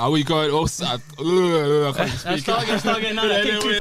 Are we going? S- uh, ugh, I can't Let's speak. start again, start again. No, no, take two.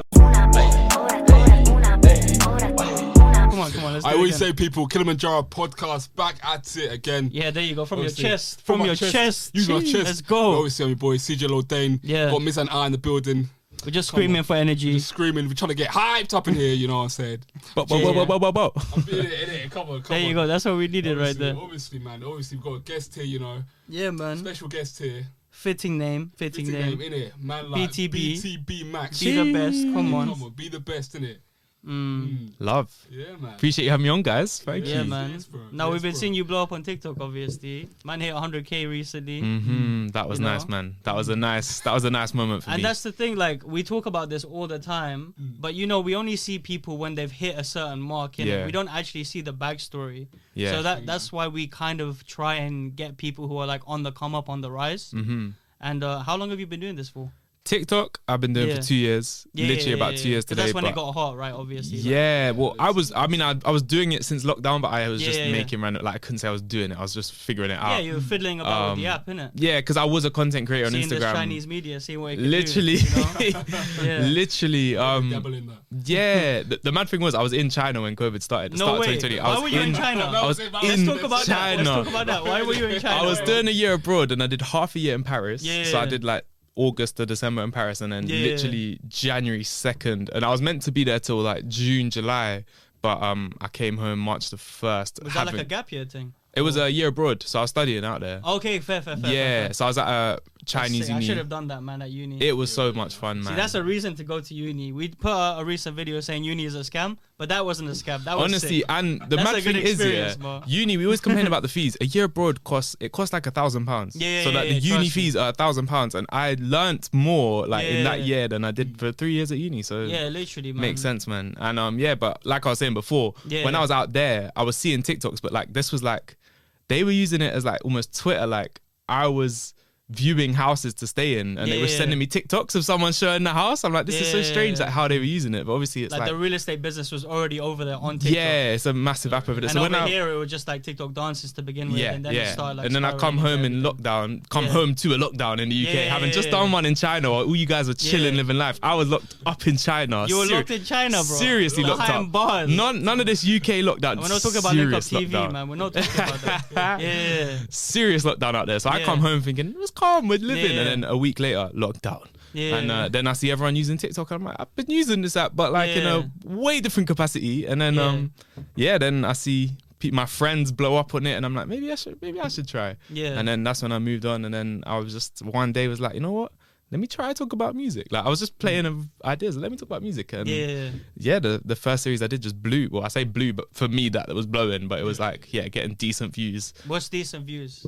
Come on, come on. Let's do I it always again. say, people, Kilimanjaro podcast back at it again. Yeah, there you go. From Obviously. your chest. From, my your chest. Use my Jeez, chest. Let's go. Obviously, I'm your boy CJ Lodane. Yeah. Got Miss and I in the building. We're just screaming for energy. Screaming. We're trying to get hyped up in here. You know what I'm saying? But, but, but, but, but, but, but. I'm feeling it, innit? Come on, come There on. you go. That's what we needed right Obviously, there. Obviously, man. Obviously, we've got a guest here. You know, Yeah, man. special guest here. Fitting name. Fitting, Fitting name. name, innit? Man, like BTB. BTB Max. Be the best. Come on. Come on, be the best, in Mm. Mm. Love. Yeah, man. Appreciate you having me on, guys. Thank Yeah, you. man. Yes. Now Yes, we've been bro. seeing you blow up on TikTok, obviously. Man hit 100k recently. hmm That was You know? nice, man. That was a nice. That was a nice moment for And me. that's the thing, like we talk about this all the time, Mm. but you know, we only see people when they've hit a certain mark, and Yeah. we don't actually see the backstory. Yeah. So that that's why we kind of try and get people who are like on the come up, on the rise. hmm And uh, how long have you been doing this for? TikTok, I've been doing Yeah. for two years. literally about two years 'Cause today. That's when but it got hot, right? Obviously. like- yeah, well, I was. I mean, I, I was doing it since lockdown, but I was just Yeah, yeah, yeah. making random. Like I couldn't say I was doing it. I was just figuring it out. Yeah, out. you were fiddling about with the Um, app, innit? Yeah, because I was a content creator on Seeing this Instagram. Chinese media, seeing what it can literally, do. You know? Yeah. literally. Um, Dabble that. yeah. The, the mad thing was, I was in China when COVID started. The No start way. 2020. I Why was were you in, in China? I was Let's Let's in talk about that. Let's talk about that. Why were you in China? I was doing a year abroad and I did half a year in Paris. Yeah, So I did like August to December in Paris and then Yeah, yeah. literally January 2nd. And I was meant to be there till like June, July. But um, I came home March the 1st. Was that like a gap year thing? It was a year abroad. So I was studying out there. Okay, fair, fair, fair. yeah. fair, fair. So I was at a Chinese Sick. I should have done that, man, at uni. It was so much fun, man. See, that's a reason to go to uni. We put a recent video saying uni is a scam, but that wasn't a scam. That was Honestly, sick. and the That's mad a good thing is, yeah, experience, uni. We always complain about the fees. A year abroad costs it costs like a thousand pounds. Yeah, So yeah, like yeah, the uni trust me. fees are a thousand pounds, and I learnt more like in that Yeah. year than I did for three years at uni. So yeah, literally, man. makes sense, man. And um, yeah, but like I was saying before, Yeah, when yeah. I was out there, I was seeing TikToks, but like this was like they were using it as like almost Twitter. Like I was viewing houses to stay in, and they were yeah. sending me TikToks of someone showing the house. I'm like, this is so strange, yeah. like how they were using it. But obviously, it's Like, like, the real estate business was already over there on TikTok. yeah, it's a massive app of it. And so when over I, here, it was just like TikTok dances to begin with, yeah, and then yeah. it started like. and then I come home in lockdown, come Yeah. home to a lockdown in the UK, Yeah, yeah, having just yeah, done yeah. one in China. While all you guys were chilling, Yeah. living life. I was locked up in China. You were Seri- locked in China, bro. Seriously locked up. bars. None, none of this UK lockdown. We're not talking about serious TV, man. We're not talking about that. yeah, Serious lockdown out there. So I come home thinking it was calm, we're living, Yeah. and then a week later, lockdown. yeah. And uh, then I see everyone using TikTok. And I'm like, I've been using this app, but like in a way different capacity. And then, Yeah. um, yeah, then I see pe- my friends blow up on it, and I'm like, maybe I should, maybe I should try. yeah. And then that's when I moved on. And then I was just one day was like, you know what? Let me try to talk about music. Like I was just playing of ideas. Let me talk about music. And yeah. yeah, the the first series I did just blew. Well, I say blew, but for me that was blowing. But it was like yeah, getting decent views. What's decent views?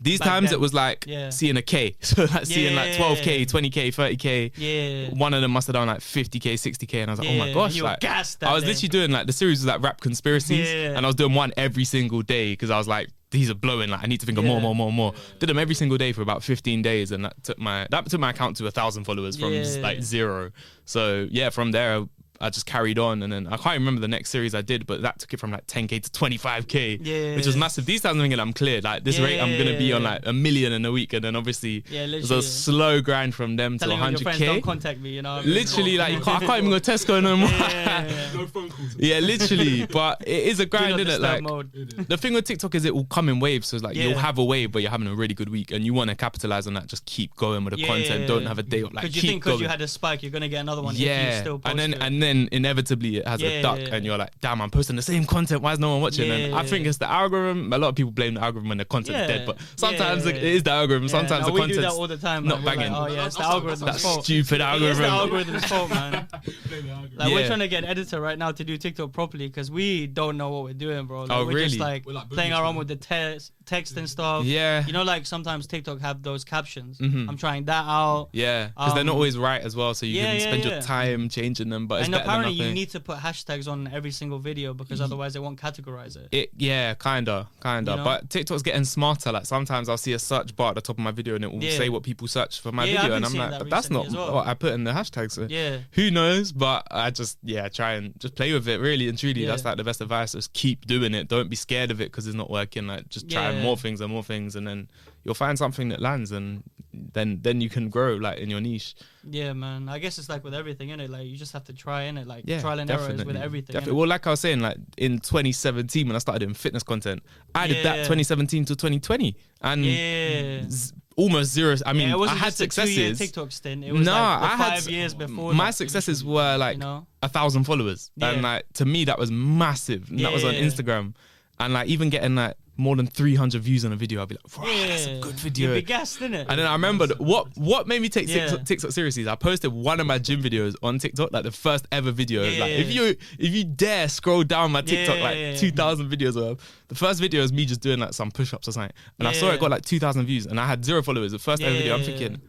These Back times then. it was like Yeah. seeing a K, so like seeing like 12k, 20k, 30k. Yeah. One of them must have done like 50k, 60k, and I was like, oh my gosh! like, I was day. literally doing like the series was like rap conspiracies, Yeah. and I was doing one every single day because I was like, these are blowing. Like I need to think of more, Yeah. more, more, more. Did them every single day for about 15 days, and that took my that took my account to a thousand followers from Yeah. like zero. So yeah, from there. I just carried on, and then I can't remember the next series I did, but that took it from like 10k to 25k, Yeah. which was massive. These times I'm thinking I'm cleared. Like this rate, I'm gonna be on like a million in a week, and then obviously Yeah, it was a slow grind from them to Telling all your friends 100k. don't contact me, you know. I mean? Literally, like you can't, I can't even go to Tesco no more. Yeah, yeah, yeah. No phone calls. Yeah, literally. But it is a grind, not isn't it? Like mode. the thing with TikTok is it will come in waves. So it's like Yeah. you'll have a wave, but you're having a really good week, and you want to capitalize on that. Just keep going with the Yeah, content. yeah, Don't have a day of like Because you keep think because you had a spike, you're gonna get another one. if you yeah, still post and then it. and then inevitably it has Yeah, a duck, yeah, and you're like, damn, I'm posting the same content. Why is no one watching? and Yeah, I think yeah. it's the algorithm. A lot of people blame the algorithm when the content's Yeah, dead, but sometimes yeah, it yeah. is the algorithm. Yeah, Sometimes no, the we do content's all the time. not man. We're like, banging. oh yeah, it's the algorithm. that's- that fault. stupid It is the algorithm. algorithm's fault, man. Blame the. Like we're trying to get an editor right now to do TikTok properly because we don't know what we're doing, bro. Like, Oh, we're really? just like, We're like playing booby around with the text, text and stuff. Yeah. You know, like sometimes TikTok have those captions. Mhm. I'm trying that out. Yeah, because they're not Um, always right as well, so you yeah, can yeah, spend yeah. your time changing them. But it's and apparently you need to put hashtags on every single video because otherwise they won't categorize it. It yeah, kinda, kinda. You know? But TikTok's getting smarter. Like sometimes I'll see a search bar at the top of my video and it will say what people search for my video, and I'm like, that but that's not well. what I put in the hashtags. So Yeah. Who knows? But I just yeah, try and just play with it. Really and truly, that's like the best advice. Just keep doing it. Don't be scared of it because it's not working. Like just try Yeah. more things and more things, and then you'll find something that lands, and then then you can grow like in your niche. Yeah, man. I guess it's like with everything in it. Like you just have to try in it. Like Yeah, trial and errors with everything. Definitely. Well, like I was saying, like in 2017 when I started doing fitness content, I did that 2017 to 2020, and Yeah. z- almost zero. I mean, yeah, I had successes. TikTok stint. It was Nah, like I had five years before. My successes were like you know. a thousand followers, and like to me that was massive. And that was on Instagram, and like even getting like more than 300 views on a video, I'd be like, wow, that's a good You'd video. be gassed, innit? And then I remembered what what made me take Yeah. TikTok, TikTok seriously is I posted one of my gym videos on TikTok, like the first ever video. Yeah, like yeah, if yeah. you if you dare scroll down my TikTok, like yeah, yeah. two thousand videos of the first video is me just doing like some push ups or something, and I saw Yeah. it got like two thousand views, and I had zero followers. The first ever video, I'm Yeah. thinking.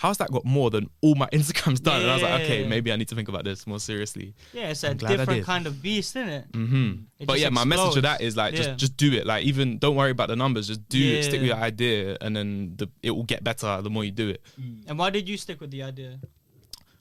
How's that got more than all my Instagrams done? And I was like, okay, maybe I need to think about this more seriously. yeah, it's a glad I different kind of beast, isn't it? Mm-hmm. It But just yeah, my message to that is like, Yeah. just just do it. Like, even don't worry about the numbers. Just do it. Stick with Yeah. your idea, and then the, it will get better the more you do it. And why did you stick with the idea?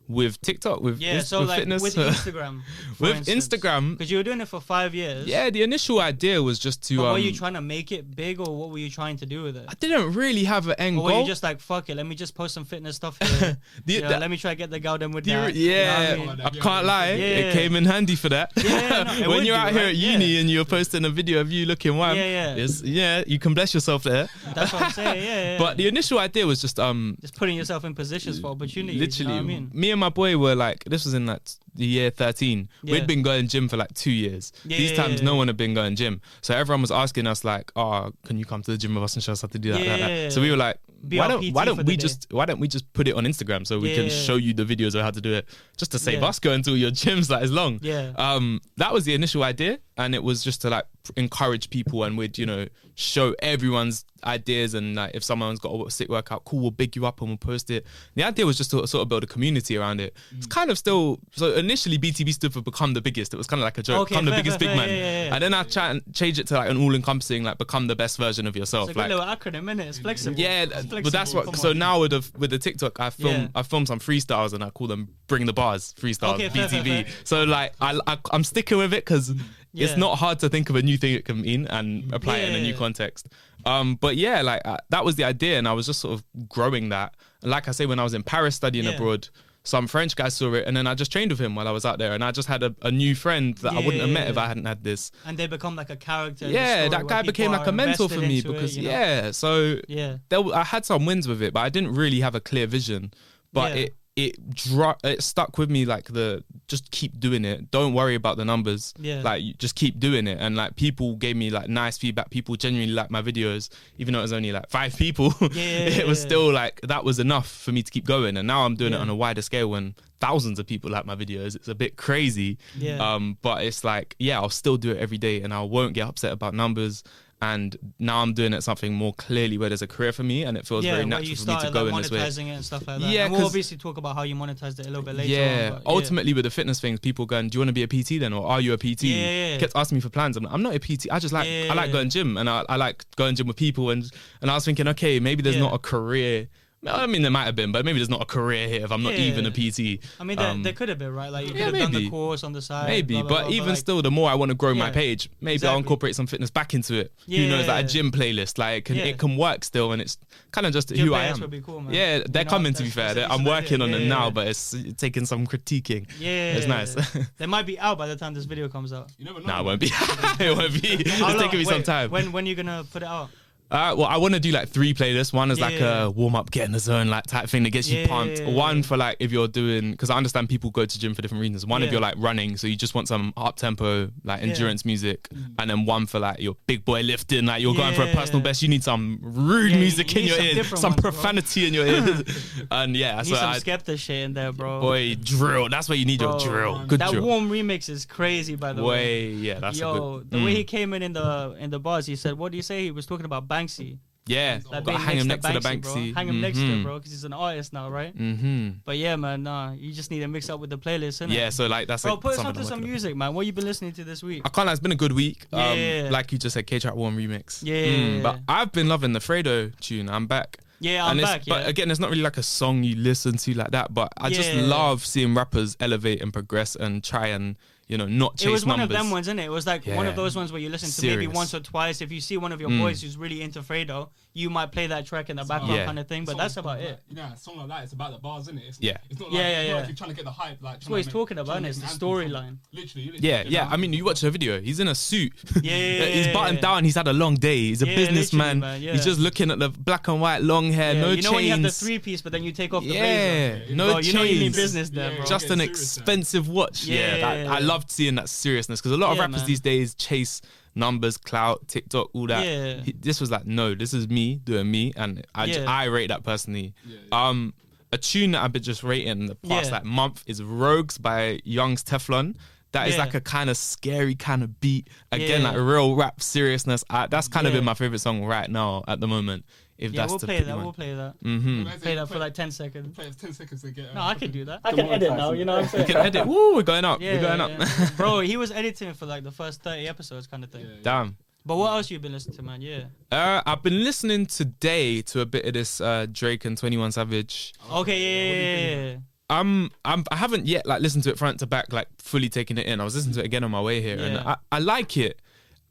With TikTok, with Yeah, so with like fitness, with Instagram. with instance. Instagram, because you were doing it for five years. yeah, the initial idea was just to. Um, were you trying to make it big, or what were you trying to do with it? I didn't really have an end Or were you just like, fuck it, let me just post some fitness stuff here. The- You know, let me try to get the girl them with the- that. you know yeah, I mean? I can't lie. Yeah. It came in handy for that. Yeah, no, when you're do, out here at Yeah. uni and you're posting a video of you looking wham, Yeah, yeah. yeah, you can bless yourself there. That's what I'm saying. Yeah, yeah. But the initial idea was just um just putting yourself in positions for opportunities. literally you know I mean? me and my boy were like this was in like the year 13 Yeah. we'd been going gym for like two years. Yeah, these yeah, times no one had been going gym. So everyone was asking us like oh can you come to the gym with us and show us how to do that, that, that. So we were like why don't why don't we day. just why don't we just put it on Instagram so we can show you the videos of how to do it just to save Yeah. us going to your gyms that is long Yeah. um that was the initial idea and it was just to like encourage people and we'd you know show everyone's ideas and like if someone's got a sick workout cool we'll big you up and we'll post it the idea was just to sort of build a community around it it's Mm. kind of still so initially btb stood for become the biggest it was kind of like a joke Okay, become the biggest fair, big fair, man yeah, yeah, and then i try and change it to like an all-encompassing like become the best version of yourself It's like little acronym, innit? It's flexible. yeah, It's th- but that's what. come So on. now with the with the TikTok, I film. I film some freestyles and I call them "Bring the Bars" freestyles Okay, fair, fair, BTB. fair. So like I, I I'm sticking with it because Yeah. it's not hard to think of a new thing it can mean and apply it in a new context. Um, but yeah, like uh, that was the idea, and I was just sort of growing that. And like I say, when I was in Paris studying Yeah. abroad. Some French guy saw it, and then I just trained with him while I was out there, and I just had a, a new friend that I wouldn't have met if I hadn't had this. And they become like a character. Yeah, that guy became like a mentor for me into it, because know? yeah, so Yeah. there, I had some wins with it, but I didn't really have a clear vision. But Yeah. it it dro- it stuck with me like the just keep doing it. Don't worry about the numbers. Yeah. Like just keep doing it, and like people gave me like nice feedback. People genuinely liked my videos, even though it was only like five people. Yeah, it was yeah. still like that was enough for me to keep going. And now I'm doing it on a wider scale when thousands of people like my videos. It's a bit crazy. Yeah. Um, but it's like yeah, I'll still do it every day, and I won't get upset about numbers. And now I'm doing it something more clearly where there's a career for me, and it feels yeah, very natural for me to go like, in this way. monetizing it and stuff like that. Yeah, and we'll obviously talk about how you monetized it a little bit later. yeah, on, ultimately with the fitness things, people going, "Do you want to be a PT then, or are you a PT?" Yeah. kept asking me for plans. I'm, like, I'm not a PT. I just like I like going gym, and I, I like going gym with people, and and I was thinking, okay, maybe there's Yeah. not a career. I mean, there might have been, but maybe there's not a career here if I'm not Yeah. even a PT. I mean, there, Um, there could have been, right? Like, you could yeah, have done the maybe. course on the side. Maybe, blah, blah, but blah, even like, still, the more I want to grow my Yeah, page, maybe exactly. I'll incorporate some fitness back into it. Who knows, like a Yeah. gym playlist, like it can, Yeah. it can work still, and it's kind of just Gym who I playlists am. would be cool, man. Yeah, You they're know, coming to be that's- fair. that's They're- I'm decent working idea. on them Yeah, now, yeah. but it's taking some critiquing. Yeah, It's nice. they might be out by the time this video comes out. You never know. No, it won't be. it won't be. It's How long- taking me some wait, time. When when you gonna put it out? Uh, well, I want to do like three playlists. One is like Yeah. a warm up, get in the zone, like type thing that gets you pumped. One for like if you're doing, because I understand people go to gym for different reasons. One if you're like running, so you just want some up tempo, like endurance music, and then one for like your big boy lifting, like you're going for a personal best. You need some rude Yeah, music you in your ears, some ones, bro. profanity in your ears, and yeah, Need so some I, Skepta shit in there, bro. boy drill. That's where you need your Bro, drill. Good that drill. warm remix is crazy, by the way. Way, yeah, that's Yo, good. the mm. way he came in in the in the bars, he said, "What do you say?" He was talking about Banksy. yeah, Like gotta hang him next to the Bro. Banksy. Hang him next to Mhm. it, bro, because he's an artist now, right? Mm-hmm. But yeah, man, nah, you just need to mix up with the playlist, innit? Yeah, so like that's Bro, like, put us onto some music, man. What you been listening to this week? I can't lie, it's been a good week. Yeah. Um, like you just said, K Trap Warm remix. Yeah. but I've been loving the Fredo tune. I'm back. Yeah, I'm and back. But again, it's not really like a song you listen to like that. But I just love seeing rappers elevate and progress and try and you know, not chase it was one of them ones, isn't it? It was like one of those ones where you listen to maybe once or twice. If you see one of your Mm. boys who's really into Fredo, you might play that track in the background Yeah. kind of thing. But Song- that's song about like it. that. Yeah, a song like that. It's about the bars, isn't it? It's, Yeah. It's not Yeah, like, yeah, it's not yeah. like you're trying to get the hype. Like, That's what he's talking about, and it's the storyline. Literally, literally. Yeah, yeah. know? I mean, you watch the video. He's in a suit. Yeah, yeah, he's yeah, buttoned down. He's had a long day. He's a Yeah, businessman. literally, yeah. He's just looking at the black and white, long hair, Yeah, no you know when you have the three piece, but then you take off the yeah, blazer. no Bro, you know you mean chains. business there, bro. just an expensive watch. Yeah, Yeah, that, yeah, I yeah. loved seeing that seriousness because a lot of rappers these days chase numbers, clout, TikTok, all that. Yeah. He- this was like, no, this is me doing me, and I, j- Yeah. I rate that personally. Yeah, yeah. Um, a tune that I've been just rating the past Yeah. like month is Rogues by Youngs Teflon. That is Yeah. like a kind of scary kind of beat. Again, Yeah. like real rap seriousness. I, that's kind of Yeah. been my favorite song right now at the moment. If Yeah, that's we'll to play that. you We'll play that. Mhm. Play that for like ten seconds. Play 10 seconds to get. No, I can do that. I The can more edit now. you You know what I'm saying? You can edit. Woo, we're going up. Yeah, we're going yeah, up. yeah. bro. He was editing for like the first thirty episodes, kind of thing. Yeah, yeah. Damn. But what else you been listening to, man? Yeah. Uh, I've been listening today to a bit of this uh, Drake and Twenty One Savage. Okay. Yeah. What Yeah. yeah, yeah. I'm, I'm I haven't yet like listened to it front to back, like fully taking it in. I was listening to it again on my way here, and I, I like it.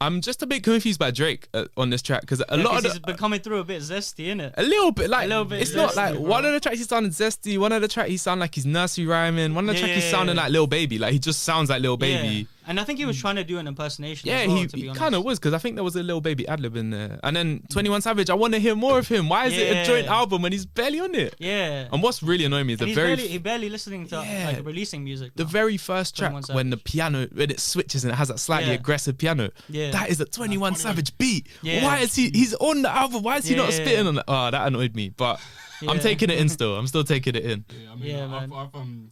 I'm just a bit confused by Drake uh, on this track because a Yeah, lot of he's the, been coming through a bit zesty, isn't it? a little bit like A little bit it's not like bro. one of the tracks he sounded zesty, one of the tracks he sounded like he's nursery rhyming, one of the Yeah, tracks he's yeah, sounding yeah. like Lil Baby, like he just sounds like Lil Baby. Yeah. And I think he was trying to do an impersonation. Yeah, as well, he, he kind of was because I think there was a little baby ad lib in there. And then 21 Savage, I want to hear more of him. Why is it a joint album when he's barely on it? Yeah. And what's really annoying me is and the he's very barely, he barely listening to Yeah. like releasing music. the now. very first track when the piano when it switches and it has that slightly Yeah. aggressive piano. Yeah. That is a 21 21. Savage beat. Yeah. Why is he he's on the album? Why is he not Yeah. spitting on it? Oh, that annoyed me. But I'm taking it in still. I'm still taking it in. Yeah, I mean, Yeah, I've, man. I've, um,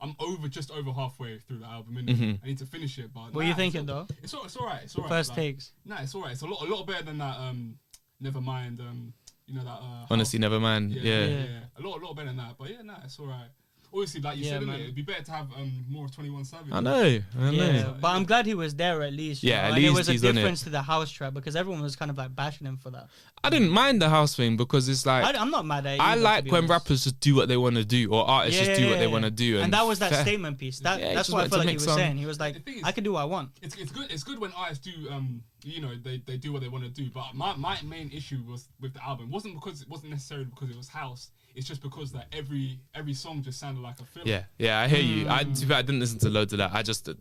I'm over just over halfway through the album. innit? Mhm. I need to finish it, but What nah, you thinking it's, though? It's all, it's all right. It's all right. First like, takes. Nah, it's all right. It's a lot, a lot better than that. Um, never mind. Um, you know that. Uh, Honestly, never mind. Yeah, Yeah. yeah, Yeah. yeah. A lot, a lot better than that. But yeah, nah, it's all right. Obviously, like you Yeah, said, man. it'd be better to have um more of Twenty One Savage. I know. I know. Yeah, but I'm glad he was there at least. Yeah, know, at and least it was a he's on difference to the house track because everyone was kind of like bashing him for that. I didn't mind the house thing because it's like I, I'm not mad at it. I like when honest. rappers just do what they want to do or artists just do what they want to do. And, that was that fair- statement piece. That, Yeah, that's what I felt like he was some- saying. He was like, is- I can do what I want. It's, it's good. It's good when artists do um you know they, they do what they want to do. But my, my main issue was with the album it wasn't because it wasn't necessarily because it was house. It's just because that every every song just sounded like a film. Yeah, yeah, I hear you. I, to be fair, I didn't listen to loads of that. I just uh,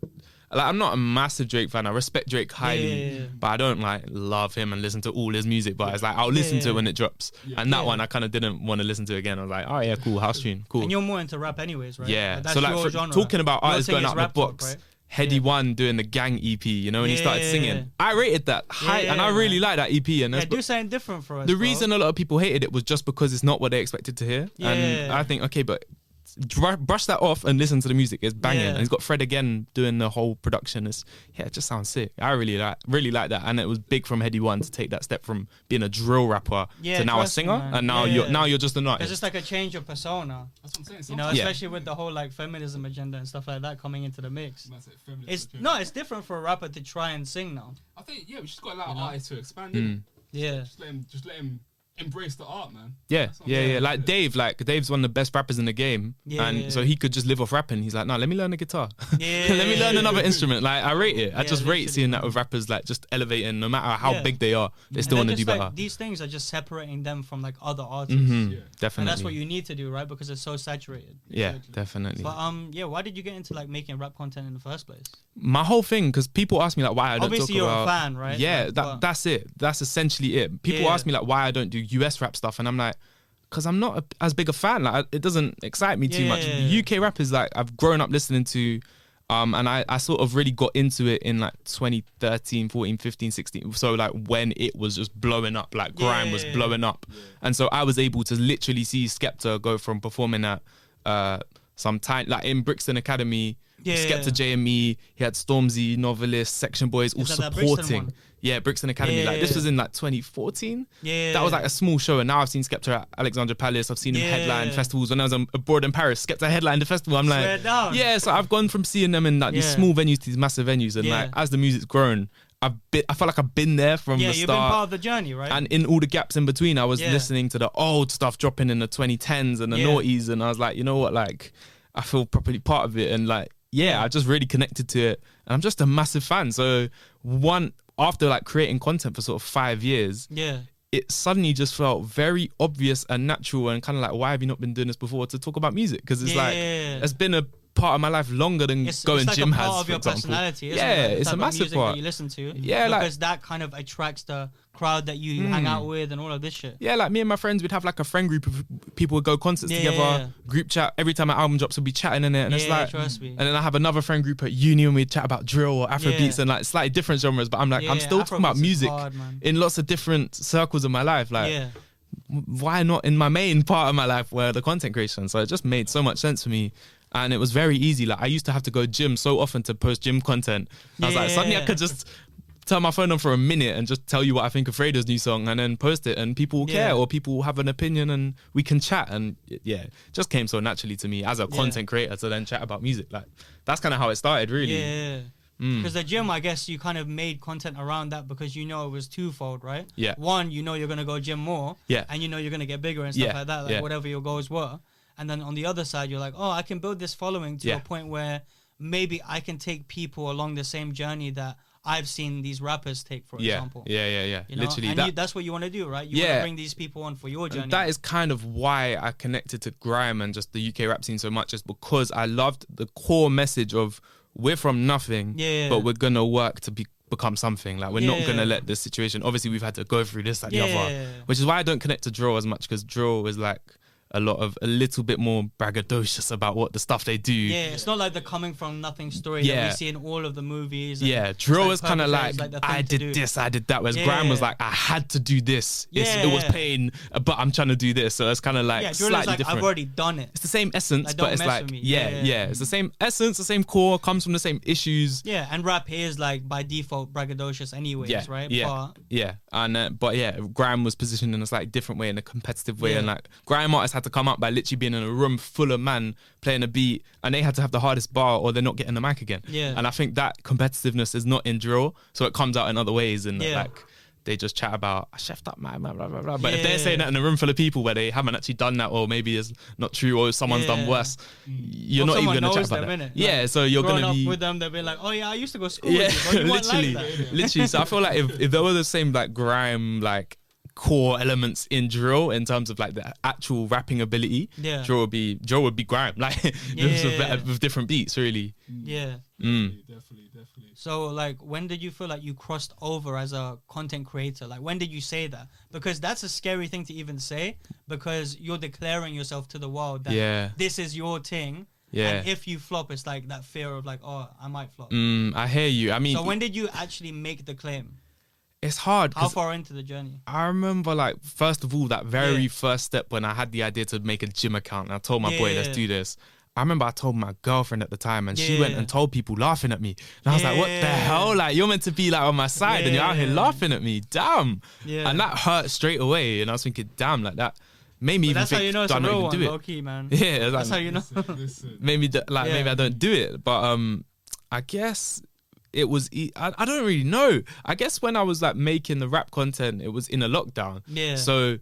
like I'm not a massive Drake fan. I respect Drake highly, Yeah, yeah, yeah. but I don't like love him and listen to all his music. But it's like I'll listen Yeah, to it when it drops. Yeah. And that Yeah. one I kind of didn't want to listen to again. I was like, oh yeah, cool, house tune, cool. And you're more into rap, anyways, right? Yeah. Like, that's so like your for, genre. talking about Your artists thing going is out of the rap talk, box. right? Heady Yeah. One doing the gang EP, you know, when he started Yeah. singing. I rated that high, and I really like that EP. And Yeah, do something different for us. the bro. reason a lot of people hated it was just because it's not what they expected to hear. And I think, okay, but dr- brush that off and listen to the music. It's banging. Yeah. And he's got Fred again doing the whole production. It's yeah, it just sounds sick. I really like really like that. And it was big from Headie One to take that step from being a drill rapper Yeah, to now a trust me, singer. man. and now Yeah, you're yeah. now you're just an It's just like a change of persona, that's what I'm saying. you know, Yeah. especially with the whole like feminism agenda and stuff like that coming into the mix. That's it, It's agenda. no, it's different for a rapper to try and sing now. I think yeah, we just got a lot You know? artists to expand. Mm. Yeah, Just let him, just let him embrace the art, man. Yeah, That's what I'm yeah, yeah. Like Dave, like Dave's one of the best rappers in the game, Yeah, and yeah, so he could just live off rapping. He's like, no, let me learn the guitar. Yeah, let me learn another instrument. Like I rate it. I Yeah, just rate seeing that with rappers like just elevating, no matter how Yeah. big they are, they still want to do just, like, better. These things are just separating them from like other artists, hmm Yeah. Definitely. and that's what you need to do, right? Because it's so saturated. yeah, Exactly. definitely. But um, yeah, why did you get into like making rap content in the first place? My whole thing, because people ask me like why I don't do. Obviously, talk you're about. a fan, right? Yeah, Like, that that's it. That's essentially it. People Yeah. ask me like why I don't do US rap stuff, and I'm like, because I'm not a, as big a fan. Like it doesn't excite me too Yeah, much. yeah, yeah. UK rap is like I've grown up listening to. Um, and I, I sort of really got into it in like 2013, 14, 15, 16. So like when it was just blowing up, like grime was blowing up. And so I was able to literally see Skepta go from performing at uh, some time, like in Brixton Academy, Yeah. Skepta JME, he had Stormzy, Novelist, Section Boys all Is that that supporting. Yeah, Brixton Academy. Yeah, like this yeah, was in like 2014. Yeah, That was like a small show, and now I've seen Skepta at Alexandra Palace. I've seen him headline festivals. When I was um, abroad in Paris, Skepta headlined the festival. I'm like, yeah. So I've gone from seeing them in like these small venues to these massive venues, and Yeah. like as the music's grown, I've been. I felt like I've been there from yeah, the you've been part of the journey, right? and in all the gaps in between, I was Yeah. listening to the old stuff dropping in the 2010s and the Yeah. noughties, and I was like, you know what, like, I feel properly part of it, and like, yeah, I just really connected to it, and I'm just a massive fan. So one after like creating content for sort of five years, Yeah. it suddenly just felt very obvious and natural, and kind of like, why have you not been doing this before to talk about music? Because it's like it's been a part of my life longer than It's, going it's like gym a part has, of for your example. personality. Isn't yeah, it? Like it's a massive music part. That you listen to. Yeah, like- because that kind of attracts the crowd that you hang out hmm. with and all of this shit. Yeah, like me and my friends, we'd have like a friend group of people would go concerts Yeah, together, yeah, yeah. group chat. Every time an album drops, we'd be chatting in it, and it's like, trust me. and then I have another friend group at uni, and we'd chat about drill or Afro Yeah. beats and like slightly different genres. But I'm like, I'm Yeah, still talking about music hard, in lots of different circles of my life. Like, yeah. why not in my main part of my life where the content creation? So it just made so much sense for me. And it was very easy. Like I used to have to go gym so often to post gym content. I was like, Yeah. suddenly I could just turn my phone on for a minute and just tell you what I think of Fredo's new song and then post it and people will care or people will have an opinion and we can chat and yeah, just came so naturally to me as a Yeah. content creator to then chat about music. Like that's kind of how it started really. Yeah. Mm. Because the gym, I guess you kind of made content around that because you know it was twofold, right? Yeah. One, you know you're gonna go gym more. Yeah. And you know you're gonna get bigger and stuff Yeah, like that, like yeah. whatever your goals were. And then on the other side, you're like, oh, I can build this following to Yeah. a point where maybe I can take people along the same journey that I've seen these rappers take, for Yeah, example. yeah, yeah, yeah. You know? Literally, and that, you, that's what you want to do, right? You want Yeah. to bring these people on for your journey. And that is kind of why I connected to grime and just the UK rap scene so much, is because I loved the core message of we're from nothing, Yeah. but we're gonna work to be become something. Like we're not gonna let this situation. Obviously, we've had to go through this, that, the other, which is why I don't connect to drill as much because drill is like a lot of a little bit more braggadocious about what the stuff they do. yeah, it's not like the coming from nothing story that Yeah. we see in all of the movies. Yeah, like was kind of perpetrates, like, I did this, I did that. Whereas grime was like I had to do this. It's, it was pain, but I'm trying to do this. So it's kind of like Yeah, slightly like different. I've already done it. it's the same essence, Like, but it's like yeah, Yeah, yeah, yeah. It's the same essence, the same core, comes from the same issues. Yeah, and rap is like by default braggadocious, anyways, Yeah, right? yeah, But yeah, and uh, but yeah, grime was positioned in a slightly different way, in a competitive way, Yeah. and like grime artists had to come up by literally being in a room full of man playing a beat, and they had to have the hardest bar, or they're not getting the mic again. Yeah. and I think that competitiveness is not in drill, so it comes out in other ways, and Yeah. like. They just chat about I chefed up my blah blah blah. blah. But if they're saying that in a room full of people where they haven't actually done that, or maybe it's not true, or someone's done worse, mm. you're Or not even gonna chat about them, that. Yeah, Like, so you're gonna up be with them, they'll be like, "Oh yeah, I used to go to school yeah, with you, you literally, like that." literally. So I feel like if, if there were the same like grime like core elements in drill in terms of like the actual rapping ability, Yeah. drill would be drill would be grime like just with, Yeah. with different beats really. Yeah. Mm. Definitely, definitely, definitely. So like, when did you feel like you crossed over as a content creator? Like, when did you say that? Because that's a scary thing to even say, because you're declaring yourself to the world that Yeah. this is your thing. Yeah. And if you flop, it's like that fear of like, oh, I might flop. Mm, I hear you. I mean, So when did you actually make the claim? It's hard. How far into the journey? I remember like first of all that very Yeah. first step when I had the idea to make a gym account and I told my boy let's Yeah. do this. I remember I told my girlfriend at the time and she went Yeah. and told people laughing at me. And I was like, what the hell? Like you're meant to be like on my side and you're out here Yeah. laughing at me. Damn. Yeah. And that hurt straight away. And I was thinking, damn, like that made me But even that's think, how you know it's do I a not real one, do it? key, man. Yeah, it's That's how you know. Listen, listen. maybe like Yeah. maybe I don't do it, but um, I guess it was. I don't really know. I guess when I was like making the rap content, it was in a lockdown. Yeah. So.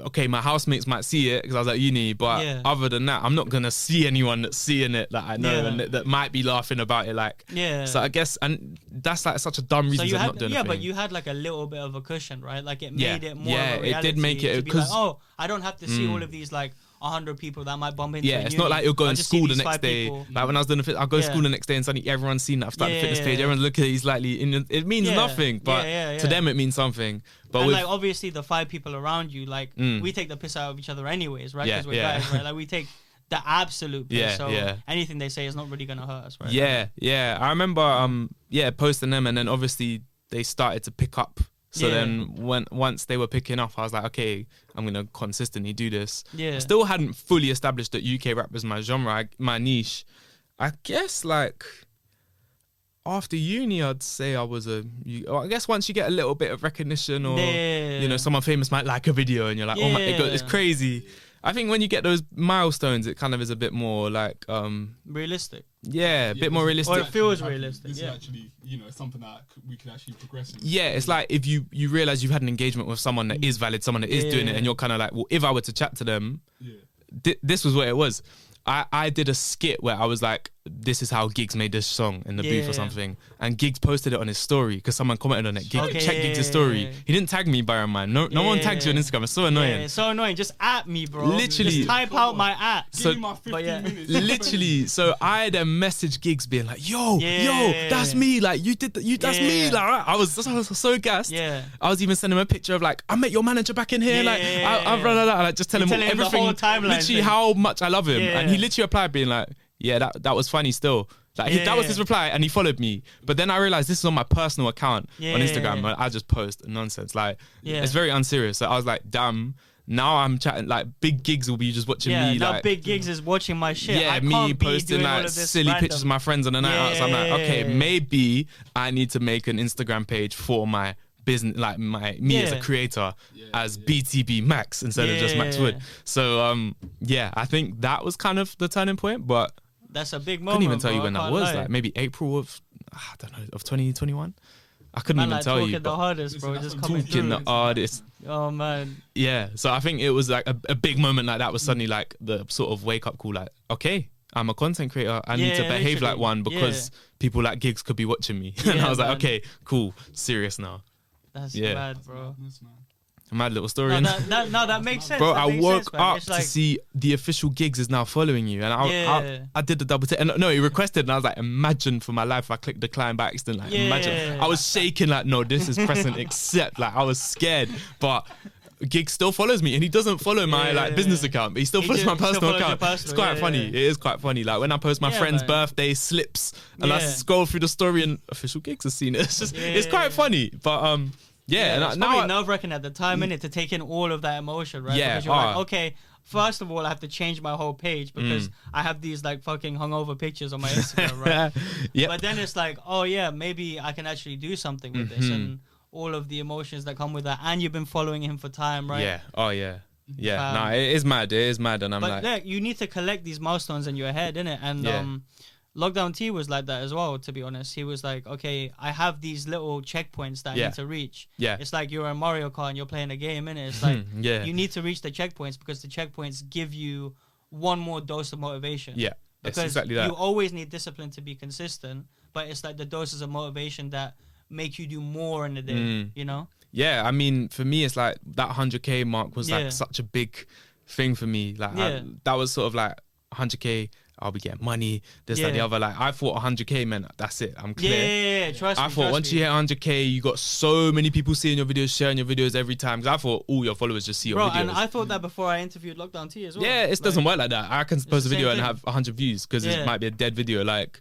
Okay, my housemates might see it because I was at uni, but Yeah. other than that, I'm not gonna see anyone that's seeing it that I know Yeah. and that, that might be laughing about it. Like, Yeah. So I guess, and that's like such a dumb So reason you had, not doing yeah, but you had like a little bit of a cushion, right? Like it Yeah. made it more. Yeah, of a it did make it- because be like, oh, I don't have to see Mm. all of these like hundred people that might bump into. Yeah, it's uni. not like you're going to school the next day. people. Like when I was doing the fit, I'll go to Yeah. school the next day and suddenly everyone's seen that I've started the fitness page. yeah, Everyone's looking at he's slightly in it means Yeah. nothing, but Yeah, yeah, to them it means something. But with like obviously the five people around you, like Mm. we take the piss out of each other anyways, right? Yeah, Because we're yeah. guys, right? Like we take the absolute piss. Yeah, so yeah. anything they say is not really gonna hurt us, right? yeah, yeah, I remember um yeah posting them and then obviously they started to pick up. So Yeah. then when once they were picking up, I was like, okay, I'm gonna consistently do this. Yeah. I still hadn't fully established that UK rap was my genre, I- my niche. I guess like after uni, I'd say I was a. Well, oh, I guess once you get a little bit of recognition, or Yeah. you know, someone famous might like a video, and you're like, oh my, it go, it's crazy. I think when you get those milestones, it kind of is a bit more like, um, realistic. yeah, a bit more realistic. Or it feels actually- realistic, This yeah. is actually, you know, something that we could actually progress in. Yeah, it's like if you you realize you've had an engagement with someone that is valid, someone that is doing it, and you're kind of like, well, if I were to chat to them, Yeah. thi- this was what it was. I, I did a skit where I was like this is how Giggs made this song in the booth Yeah. or something. And Giggs posted it on his story because someone commented on it. Gig, Okay, check yeah, Giggs' story. yeah. He didn't tag me, by mind. No, no one tags you on Instagram. It's so annoying. Yeah, it's so annoying. Just at me, bro. Literally. Just type out my at. Give So- me my 15 but yeah. minutes. Literally, so I then messaged Giggs being like, "Yo, yo, that's me! Like you did, the, you that's me! Like I was, I was so gassed. Yeah. I was even sending him a picture of like, I met your manager back in here. Yeah, like, I, I, yeah. blah, blah, blah, like just tell him telling him the everything, whole timeline literally thing. how much I love him, and he literally replied being like, "Yeah, that that was funny still." Like he, that was his reply, and he followed me. But then I realized this is on my personal account on Yeah. Instagram, and I just post nonsense. Like, Yeah. it's very unserious. So I was like, damn. Now I'm chatting like big Giggs will be just watching Yeah, me now like Big Giggs is watching my shit. yeah, I me can't be posting doing like of this silly random. pictures of my friends on the night out. So I'm like, okay, maybe I need to make an Instagram page for my business, like my me as a creator, Yeah, as yeah. BTB Max instead of just Max Wood. So um, yeah, I think that was kind of the turning point, but That's a big moment. I moment. couldn't even tell you when that was. lie. Like maybe April of I don't know of 2021. I couldn't Man, even like tell talking you. the hardest, bro. that's Just coming talking through. the hardest. Oh man, Yeah, so I think it was like a, a big moment like that was suddenly like the sort of wake up call, like, okay, I'm a content creator. I need to Yeah, behave like one because people like Giggs could be watching me. and I was like, okay, cool, serious now. that's Yeah. mad, bro. Madness, man. A mad little story. No, that, that, no, that makes sense. Bro, that I woke sense, up to like, see the official Giggs is now following you, and I, Yeah. I, I did the double tick. And no, he requested, and I was like, imagine for my life, I clicked decline by accident. Like, imagine. I was shaking, like, no, this is pressing accept. Like, I was scared, but. Gig still follows me and he doesn't follow my Yeah. like business account, but he still He follows do- my personal follows account. personal, it's quite yeah, funny. yeah. It is quite funny. Like when I post my Yeah, friend's birthday slips and I scroll through the story and official Giggs have seen it. It's just it's Yeah. quite funny. But um yeah, and I, it's probably nerve wracking at the time, innit, to take in all of that emotion, right? Yeah, Because you're like, ah. okay, first of all, I have to change my whole page because I have these like fucking hungover pictures on my Instagram, right? yeah. But then it's like, oh yeah, maybe I can actually do something with this Mhm. and all of the emotions that come with that. And you've been following him for time, right? Yeah. Oh yeah. Yeah. Um, nah, it is mad. It is mad, and I'm but like, look, you need to collect these milestones in your head, innit? And Yeah. um, Lockdown T was like that as well. To be honest, he was like, okay, I have these little checkpoints that I Yeah. need to reach. yeah, It's like you're in Mario Kart and you're playing a game, innit? It's like yeah, you need to reach the checkpoints because the checkpoints give you one more dose of motivation. yeah. Because exactly that. you always need discipline to be consistent, but it's like the doses of motivation that make you do more in the day. Mm. You know? yeah, I mean, for me, it's like that 100k mark was Yeah. like such a big thing for me. Like I- that was sort of like 100k. I'll be getting money. This, that, the other. Like I thought 100k meant that's it. I'm clear. yeah, yeah, trust me. I thought trust once me. you hit 100k, you got so many people seeing your videos, sharing your videos every time. Because I thought all your followers just see your Bro, videos. and I thought that before I interviewed Lockdown T as well. yeah, it Like, doesn't work like that. I can post a video and have 100 views because Yeah. it might be a dead video. Like,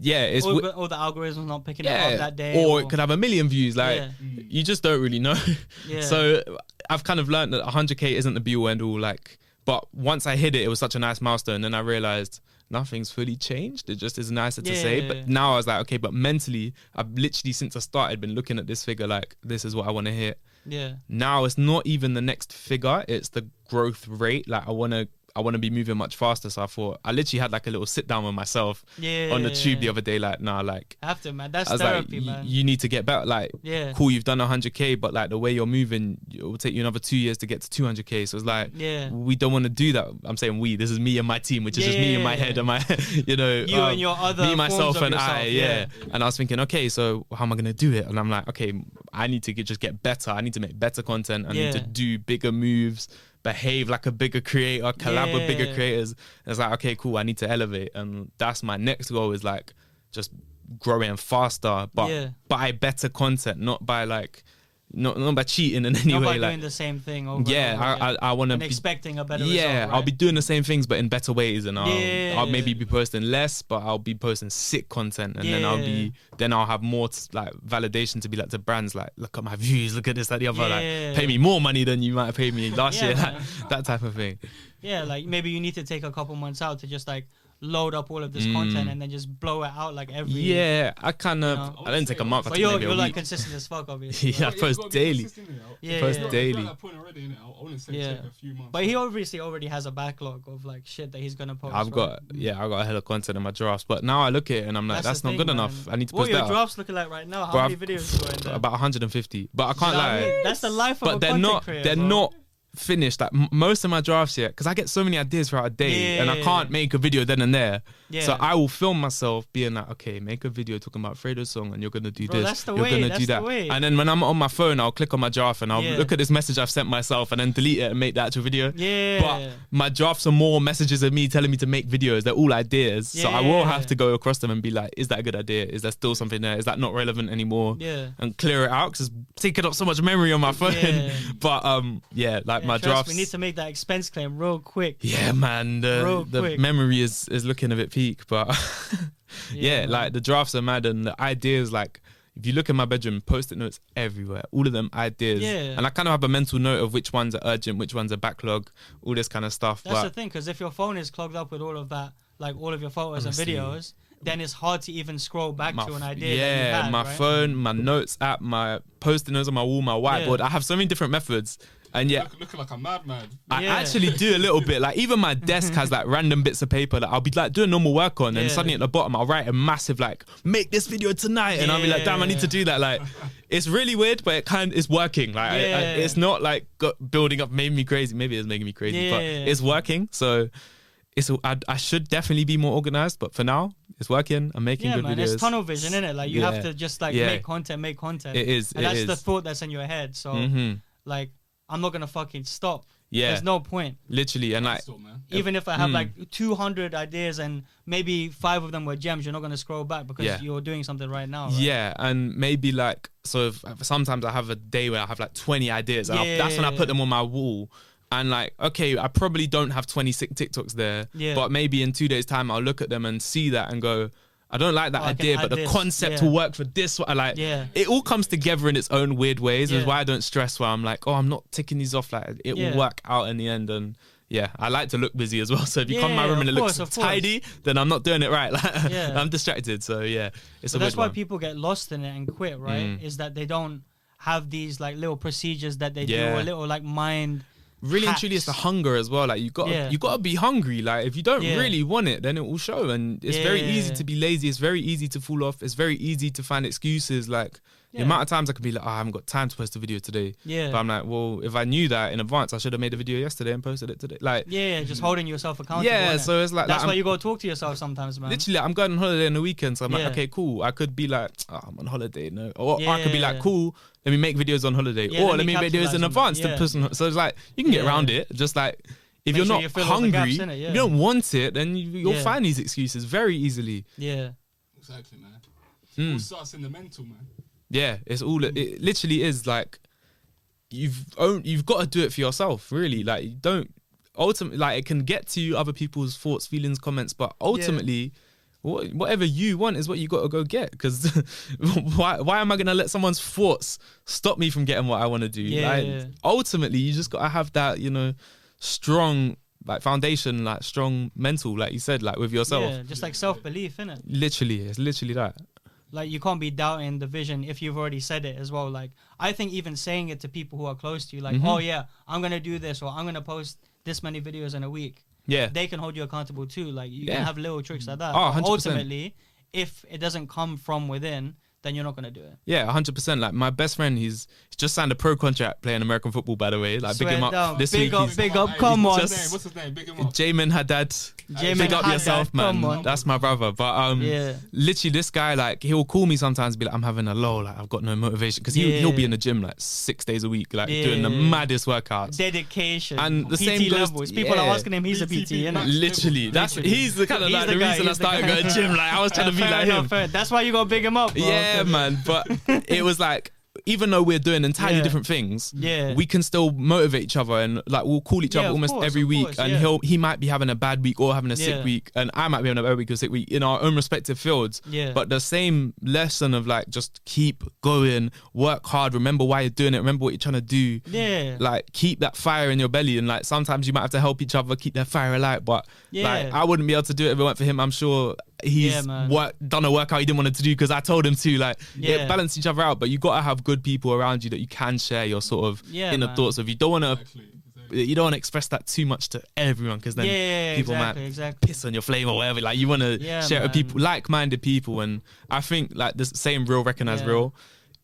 yeah, it's Or, wi- or the algorithm's not picking it up yeah, that day. or it could have a million views. Like, Yeah. you just don't really know. Yeah. So I've kind of learned that 100k isn't the be all end all. Like, but once I hit it, it was such a nice milestone. And I realized nothing's fully changed. It just is nicer to Yeah, say. yeah, But yeah. now I was like, okay, but mentally, I've literally since I started been looking at this figure like this is what I want to hit. Yeah. Now it's not even the next figure; it's the growth rate. Like I want to. I want to be moving much faster, so I thought I literally had like a little sit down with myself Yeah. on the tube the other day. Like, nah, like Have to, man. That's I was therapy, like, man. you need to get better. Like, yeah. cool, you've done 100k, but like the way you're moving, it will take you another two years to get to 200k. So it's like, Yeah. we don't want to do that. I'm saying we. This is me and my team, which is just me and my head and my, you know, You um, and your other me, myself, and I. yourself, Yeah. yeah. And I was thinking, okay, so how am I gonna do it? And I'm like, okay, I need to get, just get better. I need to make better content. I need to do bigger moves. Behave like a bigger creator, collab with bigger Yeah. creators. It's like, okay, cool. I need to elevate, and that's my next goal. Is like just growing faster, but Yeah. by better content, not by like, not not by cheating in any Not by way. Like, doing the same thing over yeah, over I. I, I want to be expecting a better yeah, result, I'll be doing the same things but in better ways, and I'll I'll maybe be posting less, but I'll be posting sick content, and then I'll be then I'll have more t- like validation to be like to brands like look at my views, look at this, that, the other, Yeah. like pay me more money than you might have paid me last Yeah, year, that, that type of thing. Yeah, like maybe you need to take a couple months out to just like load up all of this Mm. content and then just blow it out like every. Yeah, I kind of You know. I didn't take a month, I But took you're you're like consistent as fuck, obviously. Yeah, I right? you post daily. consistent. I- Yeah, Post yeah. Daily. at that point already, innit? I want to say Yeah. a few months. But he obviously already has a backlog of like shit that he's gonna post. I've right? got yeah, I got a hell of content in my drafts, but now I look at it and I'm like, that's, the not thing, good man. enough. I need to What post your that. up. drafts looking like right now? How Bro, many I've- videos you got in there? About 150, but I can't know lie. That's the life of a but they're not they're not finished like m- most of my drafts yet because I get so many ideas throughout a day and I can't make a video then and there. Yeah. So I will film myself being like, okay, make a video talking about Fredo's song and you're gonna do Bro, this. you're way, gonna do that. And then when I'm on my phone, I'll click on my draft and I'll Yeah. look at this message I've sent myself and then delete it and make the actual video. Yeah. But my drafts are more messages of me telling me to make videos. They're all ideas. So I will Yeah. have to go across them and be like, is that a good idea? Is there still something there? Is that not relevant anymore? Yeah. And clear it out because it's taking up so much memory on my phone. Yeah. but um, yeah, like Yeah, my drafts. We need to make that expense claim real quick. yeah, man, Real the, the quick. memory is is looking a bit peak, but yeah, man. like the drafts are mad and the ideas like. If you look in my bedroom, post-it notes everywhere. All of them ideas, Yeah. and I kind of have a mental note of which ones are urgent, which ones are backlog, all this kind of stuff. That's but the thing, because if your phone is clogged up with all of that, like all of your photos Honestly. and videos, then it's hard to even scroll back my to an idea. Yeah, that you had, my right? phone, my notes app, my post-it notes on my wall, my whiteboard. Yeah. I have so many different methods, and yeah, Look, looking like a madman. I Yeah. actually do a little bit. Like even my desk has like random bits of paper that I'll be like doing normal work on, and Yeah. suddenly at the bottom I'll write a massive like make this video tonight, and I'll be like, damn, I need to do that. Like it's really weird, but it kind of, it's working. Like I- I- it's not like got building up, made me crazy. Maybe it's making me crazy, but it's working. So. It's, I, I should definitely be more organized, but for now, it's working. I'm making Yeah, good man, videos. it's tunnel vision, isn't it? Like you Yeah. have to just like Yeah. make content, make content. It is, and it that's the thought that's in your head. So hmm like, I'm not gonna fucking stop. Yeah, There's no point. literally, and like Still, man. Even if I have Mm. like 200 ideas and maybe five of them were gems, you're not gonna scroll back because Yeah. you're doing something right now. Right? Yeah, and maybe like so. If, sometimes I have a day where I have like twenty ideas, and I'll- that's when I put them on my wall. And like, okay, I probably don't have twenty six TikToks there, Yeah. but maybe in two days' time I'll look at them and see that and go, I don't like that Oh, idea, but the this. concept Yeah. will work for this. I like, Yeah. it all comes together in its own weird ways. Is why I don't stress. Where I'm like, oh, I'm not ticking these off. Like, it Yeah. will work out in the end. And yeah, I like to look busy as well. So if you come my room and it of looks course, of course. tidy, then I'm not doing it right. Like, Yeah. I'm distracted. So yeah, it's a that's why one. people get lost in it and quit, right? Mm. Is that they don't have these like little procedures that they do Yeah. or little like mind. Really and truly it's the hunger as well. Like you got Yeah. you got to be hungry. Like if you don't Yeah. really want it then it will show. And it's very easy Yeah. to be lazy. It's very easy to fall off. It's very easy to find excuses. Like the amount of times i can be like oh, i haven't got time to post a video today Yeah. but i'm like well if i knew that in advance i should have made a video yesterday and posted it today like yeah, just holding yourself accountable. yeah innit? so it's like that's like, why I'm- you gotta talk to yourself sometimes, man. Literally, I'm going on holiday in the weekend, so I'm Yeah. like, okay, cool. I could be like, oh, I'm on holiday, no, or I could be like, Yeah. cool. Let me make videos on holiday, Yeah, or let let me me make videos in advance that. to Yeah. push. on- So it's like you can get Yeah. around it. Just like if Make you're sure not you fill all the gaps hungry, if yeah. you don't want it, then you, you'll Yeah. find these excuses very easily. yeah, Exactly, man. Mm. All starts in the mental, man. Yeah, it's all. It literally is like you've own, you've got to do it for yourself. Really, like you don't ultimately like it can get to you other people's thoughts, feelings, comments, but ultimately. wha- Whatever you want is what you got to go get. Because why? Why am I gonna let someone's thoughts stop me from getting what I want to do? Yeah, like, yeah. ultimately, you just got to have that, you know, strong like foundation, like strong mental, like you said, like with yourself. yeah, just like self belief, innit? Literally, it's literally that. Like you can't be doubting the vision if you've already said it as well. Like I think even saying it to people who are close to you, like, Mhm. oh yeah, I'm gonna do this or I'm gonna post this many videos in a week. Yeah. They can hold you accountable too. Like you Yeah. can have little tricks like that. Oh, 100%. ultimately, if it doesn't come from within, then you're not gonna do it. Yeah, hundred percent. Like my best friend, he's, he's just signed a pro contract playing American football. By the way, like big him up down. this Big week. up, big up, Hey, come what's on. His name? What's his name? Big him up. Jamin Haddad. Jamin big up Haddad, yourself, man. come on. That's my brother. But um, Yeah. literally, this guy like he'll call me sometimes, and be like, "I'm having a low, like I've got no motivation," because he he'll be in the gym like six days a week, like doing the maddest workouts. Dedication And the PT same goes- levels. People are asking him, he's a PT, PT, innit? Literally, that's Literally. he's the kind of like the the, reason I started guy. going gym. Like I was trying to be like him. That's why you gotta big him up. Bro. Yeah, man. But it was like, even though we're doing entirely Yeah. different things, Yeah. we can still motivate each other and like we'll call each Yeah, other of almost course, every of week. course, and yeah. he'll he might be having a bad week or having a Yeah. sick week, and I might be having a bad week or sick week in our own respective fields. Yeah. But the same lesson of like just keep going, work hard, remember why you're doing it, remember what you're trying to do. Yeah. Like keep that fire in your belly, and like sometimes you might have to help each other keep that fire alight. But like Yeah. I wouldn't be able to do it if it weren't for him. I'm sure he's Yeah, work, done a workout he didn't want to do because I told him to. Like Yeah. it balance each other out, but you gotta have good people around you that you can share your sort of Yeah, inner man. thoughts with. You don't want to. Exactly. exactly. You don't want to express that too much to everyone because then yeah, people exactly, might exactly. piss on your flame or whatever. Like you want to Yeah, share it with people, like-minded people, and I think like the same real recognize Yeah. real.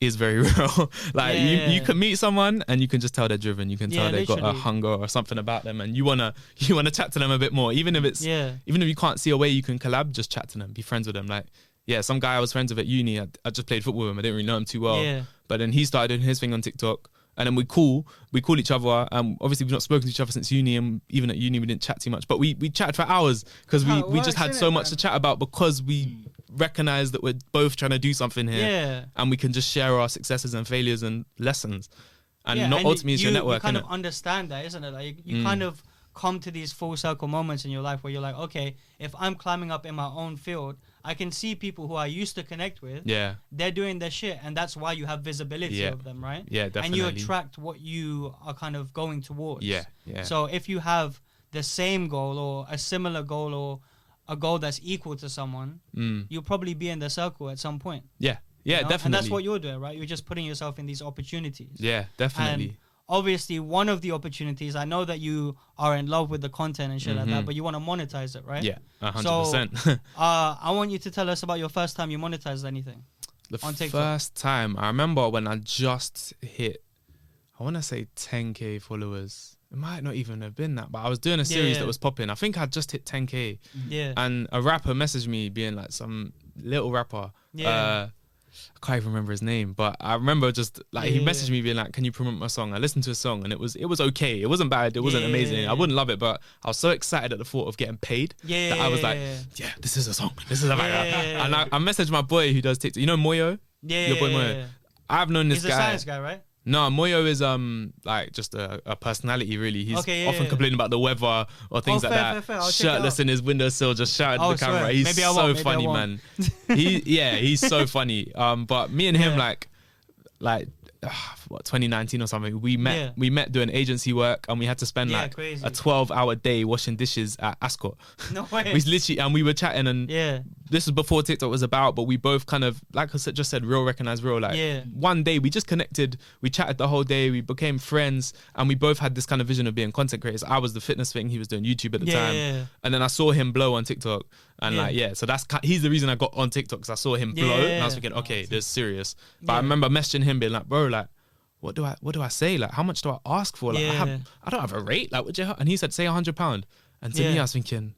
Is very real. like you, Yeah. you can meet someone and you can just tell they're driven. You can tell Yeah, they've got a hunger or something about them, and you wanna you wanna chat to them a bit more, even if it's Yeah. even if you can't see a way you can collab, just chat to them, be friends with them. Like yeah, some guy I was friends with at uni, I, I just played football with him. I didn't really know him too well, Yeah. but then he started doing his thing on TikTok. And then we call, we call each other. Um, obviously we've not spoken to each other since uni, and even at uni we didn't chat too much. But we we chatted for hours because we, we just had so much to chat about because we recognize that we're both trying to do something here Yeah. and we can just share our successes and failures and lessons and Yeah, not and ultimately it's you, your network You kind of understand that, isn't it? Like you Mm. kind of come to these full circle moments in your life where you're like, okay, if I'm climbing up in my own field, I can see people who I used to connect with. yeah They're doing their shit, and that's why you have visibility Yeah. of them, right? yeah definitely. And you attract what you are kind of going towards. yeah yeah So if you have the same goal or a similar goal or a goal that's equal to someone, mm. you'll probably be in the circle at some point. yeah yeah you know? definitely And that's what you're doing, right? You're just putting yourself in these opportunities. yeah definitely And obviously, one of the opportunities, I know that you are in love with the content and shit like that, Mhm. but you want to monetize it, right? yeah a hundred So- percent Uh, I want you to tell us about your first time you monetized anything. the on TikTok. first time I remember when I just hit I want to say 10k followers it might not even have been that but I was doing a series yeah. that was popping I think I just hit 10k Yeah. and a rapper messaged me being like some little rapper. Yeah. Uh, I can't even remember his name, but I remember just like he messaged me being like, "Can you promote my song?" I listened to a song and it was it was okay. It wasn't bad. It wasn't Yeah. amazing. I wouldn't love it, but I was so excited at the thought of getting paid yeah. that I was like, yeah. "Yeah, this is a song. This is a banger." Yeah. And I, I messaged my boy who does TikTok. You know Moyo? yeah, your boy yeah, Moyo. yeah. I've known this He's a guy. science guy, right? No, Moyo is um like just a, a personality really. He's Okay, yeah, often yeah. complaining about the weather or things Oh, like fair, that. fair, fair. I'll check it Shirtless out. in his windowsill, just shouting Oh, at the camera. swear. He's Maybe I so won't, maybe I funny, won't. man. he yeah, he's so funny. Um, but me and him Yeah. like like what 2019 or something. We met Yeah. we met doing agency work and we had to spend Yeah, like crazy. a 12 hour day washing dishes at Ascot. No way. we literally and we were chatting and yeah. this was before TikTok was about, but we both kind of, like I said, just said, real recognize real. Like Yeah. one day we just connected, we chatted the whole day, we became friends, and we both had this kind of vision of being content creators. I was the fitness thing, he was doing YouTube at the Yeah, time, yeah, yeah. and then I saw him blow on TikTok, and Yeah. like yeah, so that's he's the reason I got on TikTok because I saw him blow, and I was thinking, okay, this is serious. But I remember messaging him, being like, bro, like. What do I what do I say? Like how much do I ask for? Like I Yeah. have I don't have a rate. Like would you and he said say a hundred pound. And to me Yeah. I was thinking,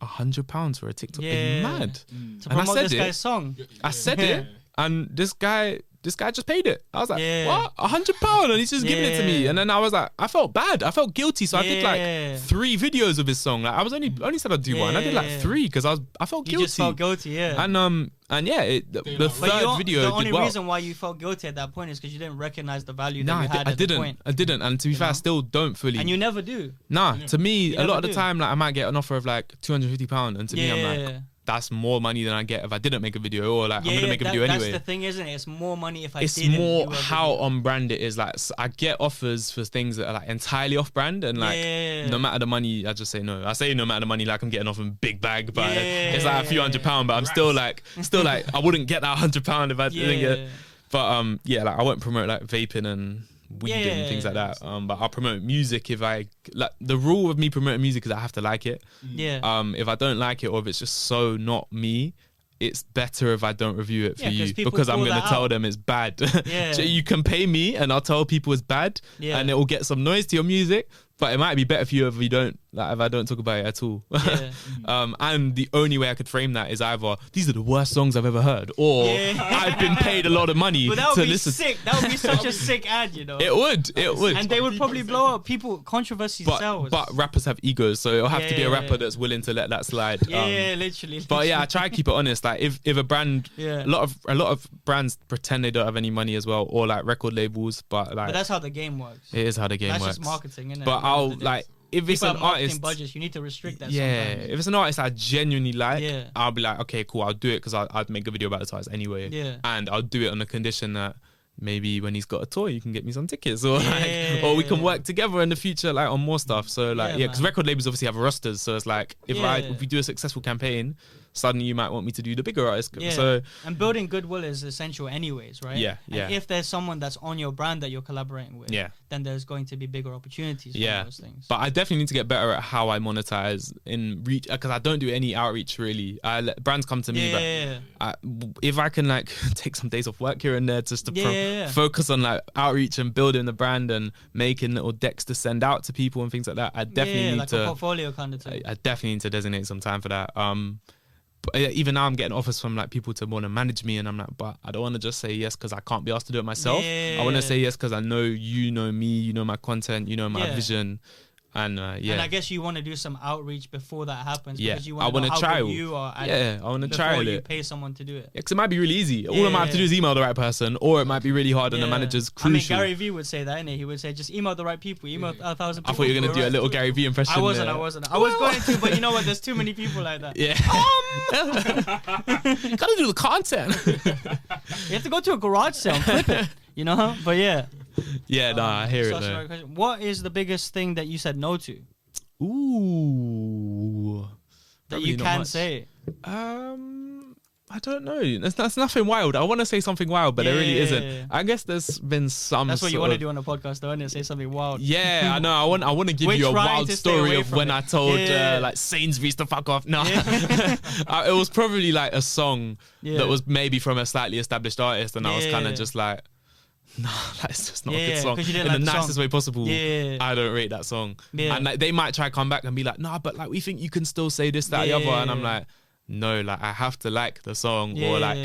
a hundred pounds for a TikTok? Are you Yeah. mad? Mm. To And I said this it. guy's song. I said Yeah. it, and this guy, this guy just paid it. I was like, Yeah. what? A hundred pound, and he's just giving it to me. And then I was like, I felt bad. I felt guilty, so I did like three videos of his song. Like I was only only said I'd do one. I did like three because I was I felt guilty. You guilty. just felt guilty, yeah. And um and yeah, it, the, They the but third video the did only well. reason why you felt guilty at that point is because you didn't recognize the value Nah, that I, you di- had I at didn't. point. I didn't. And to be fair, I still don't fully. And you never do. nah, Yeah. to me, You a lot of the do. time, like I might get an offer of like two hundred fifty pound, and to me, I'm Yeah. like, that's more money than I get if I didn't make a video, or like I'm gonna make a that- video that's anyway. the thing, isn't it? It's more money if I it's more how on brand it is. Like I get offers for things that are like entirely off brand, and like Yeah. no matter the money, I just say no. I say no matter the money, like I'm getting off a big bag, but it's like a few hundred pound. But I'm still like, still like, I wouldn't get that hundred pound if I didn't Yeah. get. But um, yeah, like I won't promote like vaping and weed and Yeah. things like that. Um, but I'll promote music if I like. The rule of me promoting music is I have to like it. Yeah. Um, if I don't like it or if it's just so not me, it's better if I don't review it for Yeah, 'cause you because I'm gonna tell out. them it's bad. Yeah. so you can pay me and I'll tell people it's bad, Yeah. and it will get some noise to your music. But it might be better for you if you don't like if I don't talk about it at all. Yeah. um, and the only way I could frame that is either these are the worst songs I've ever heard, or Yeah. I've been paid a lot of money But that would to be listen. sick. That would be such a sick ad, you know. It would, it would. and they would probably blow up. People controversy but sells. but rappers have egos, so it'll have to be a rapper that's willing to let that slide. yeah, Um, yeah, literally. but yeah, I try to keep it honest. Like if if a brand, Yeah. a lot of a lot of brands pretend they don't have any money as well, or like record labels, but like But that's how the game works. it is how the game that's works. just marketing, isn't it? but I'll like if it's an artist. budgets. You need to restrict that. Yeah, sometimes. if it's an artist I genuinely like, Yeah. I'll be like, okay, cool, I'll do it because I'd make a video about the artist anyway. Yeah. and I'll do it on the condition that maybe when he's got a tour, you can get me some tickets, or Yeah. like, or we can work together in the future, like on more stuff. So like, Yeah, yeah, because record labels obviously have rosters, so it's like if I if we do a successful campaign, suddenly you might want me to do the bigger artist. Yeah. So and building goodwill is essential, anyways, right? Yeah, And yeah. if there's someone that's on your brand that you're collaborating with, Yeah. then there's going to be bigger opportunities. yeah, for those things. but I definitely need to get better at how I monetize in reach because I don't do any outreach really. I let brands come to me, yeah, but yeah. I, if I can like take some days off work here and there just to pro- focus on like outreach and building the brand and making little decks to send out to people and things like that, I definitely need like a to. portfolio kind of I, thing. I definitely need to designate some time for that. Um, even now I'm getting offers from like people to want to manage me, and I'm like, but I don't want to just say yes because I can't be asked to do it myself. Yeah. I want to say yes because I know you know me, you know my content, you know my Yeah. vision, and uh, yeah, And I guess you want to do some outreach before that happens Yeah, because you I want to trial. good you are yeah, I want to try you pay someone to do it. Yeah, 'cause it might be really easy. All I might have to do is email the right person, or it might be really hard and the Yeah. manager's I mean. Gary Vee would say that, innit? He would say, just email the right people. Email Yeah. a thousand I thought you were gonna do a right- little Gary Vee impression. I wasn't. I wasn't. I was going to, but you know what? There's too many people like that. Yeah. you gotta do the content. You have to go to a garage sale and flip it. You know? But yeah. yeah, nah, I Um, hear so it that's though. question. What is the biggest thing that you said no to Ooh. that you not can much. say? Um, I don't know. That's, that's nothing wild. I want to say something wild, but it really Yeah. isn't. I guess there's been some. That's what you sort want to of- do on a podcast, though, innit? Say something wild. Yeah, I know. I want. I want to give We're you a trying wild to stay story away of from when it. I told Yeah. uh, like Sainsbury's to fuck off. No, Yeah. Uh, it was probably like a song Yeah. that was maybe from a slightly established artist, and I was kind Yeah. of just like, nah, that's just not a good song. in the like the song. nicest way possible. Yeah. I don't rate that song. Yeah. And like, they might try to come back and be like, nah, but like we think you can still say this, that, the other, and I'm like, no, like I have to like the song or like.